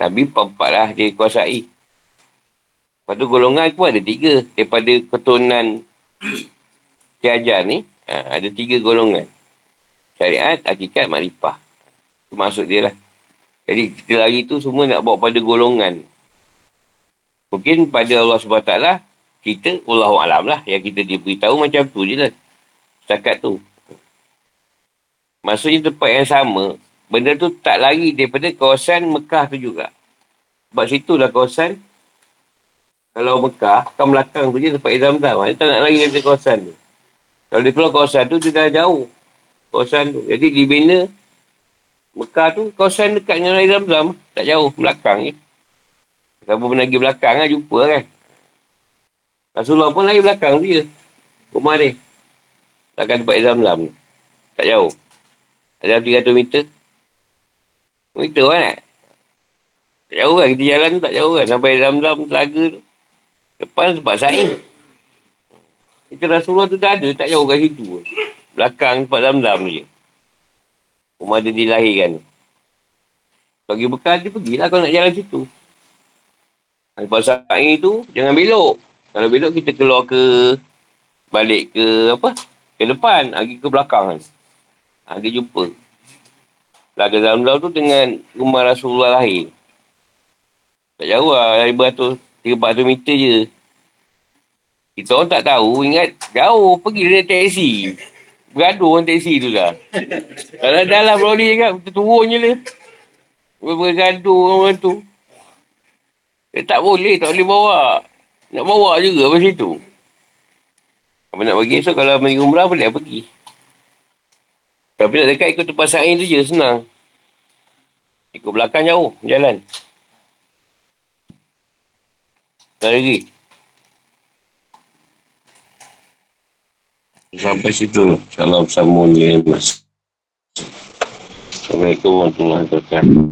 Nabi empat-empat lah dia kuasai. Lepas tu golongan pun ada tiga. Daripada keturunan Kiajar ni, ha, ada tiga golongan. Syariat, hakikat, makrifah. Itu maksud dia lah. Jadi kita lagi tu semua nak bawa pada golongan. Mungkin pada Allah SWT, kita Allah Alam lah. Yang kita diberitahu macam tu je lah. Setakat tu. Maksudnya tempat yang sama, benda tu tak lari daripada kawasan Mekah tu juga. Sebab situ lah kawasan kalau Mekah, kan belakang tu je tempat Zam-Zam. Dia tak nak lari daripada kawasan tu. Kalau dia keluar kawasan tu, dia dah jauh. Kawasan tu. Jadi dibina Mekah tu, kawasan dekat dengan air Zam-Zam. Tak jauh, belakang je. Siapa pernah pergi belakang lah, jumpa kan. Rasulullah pun lari belakang je. Rumah dia. Belakang tempat Zam-Zam ni. Tak jauh. Ada 300 meter. Meter kan Tak jauh kan. Kita jalan tu tak jauh kan. Sampai Zam-Zam telaga tu. Depan tempat saing. Kita Rasulullah tu dah ada. Tak jauh kat situ. Belakang tempat Zam-Zam je. Rumah dia dilahirkan. Bagi bekal dia pergilah kalau nak jalan situ. Lepas sa'i tu, jangan belok. Kalau belok, kita keluar ke... Balik ke apa? Ke depan. Lagi ke belakang kan. Lagi jumpa. Laga Zamzam tu dengan rumah Rasulullah lahir. Tak jauh lah. Dari beratus, 300 meter je. Kita orang tak tahu. Ingat jauh. Pergi dia naik taksi. Bergaduh orang taksi tu lah. Kalau dah lah Brody cakap. Kita turun je lah. Bergaduh orang tu. Eh, tak boleh. Tak boleh bawa. Nak bawa juga apa situ. Apa nak pergi so kalau pergi umrah boleh pergi. Tapi nak dekat ikut tempat sain tu je senang. Ikut belakang jauh jalan. Tak lagi. Sampai situ. Salam sambung je. Assalamualaikum warahmatullahi wabarakatuh.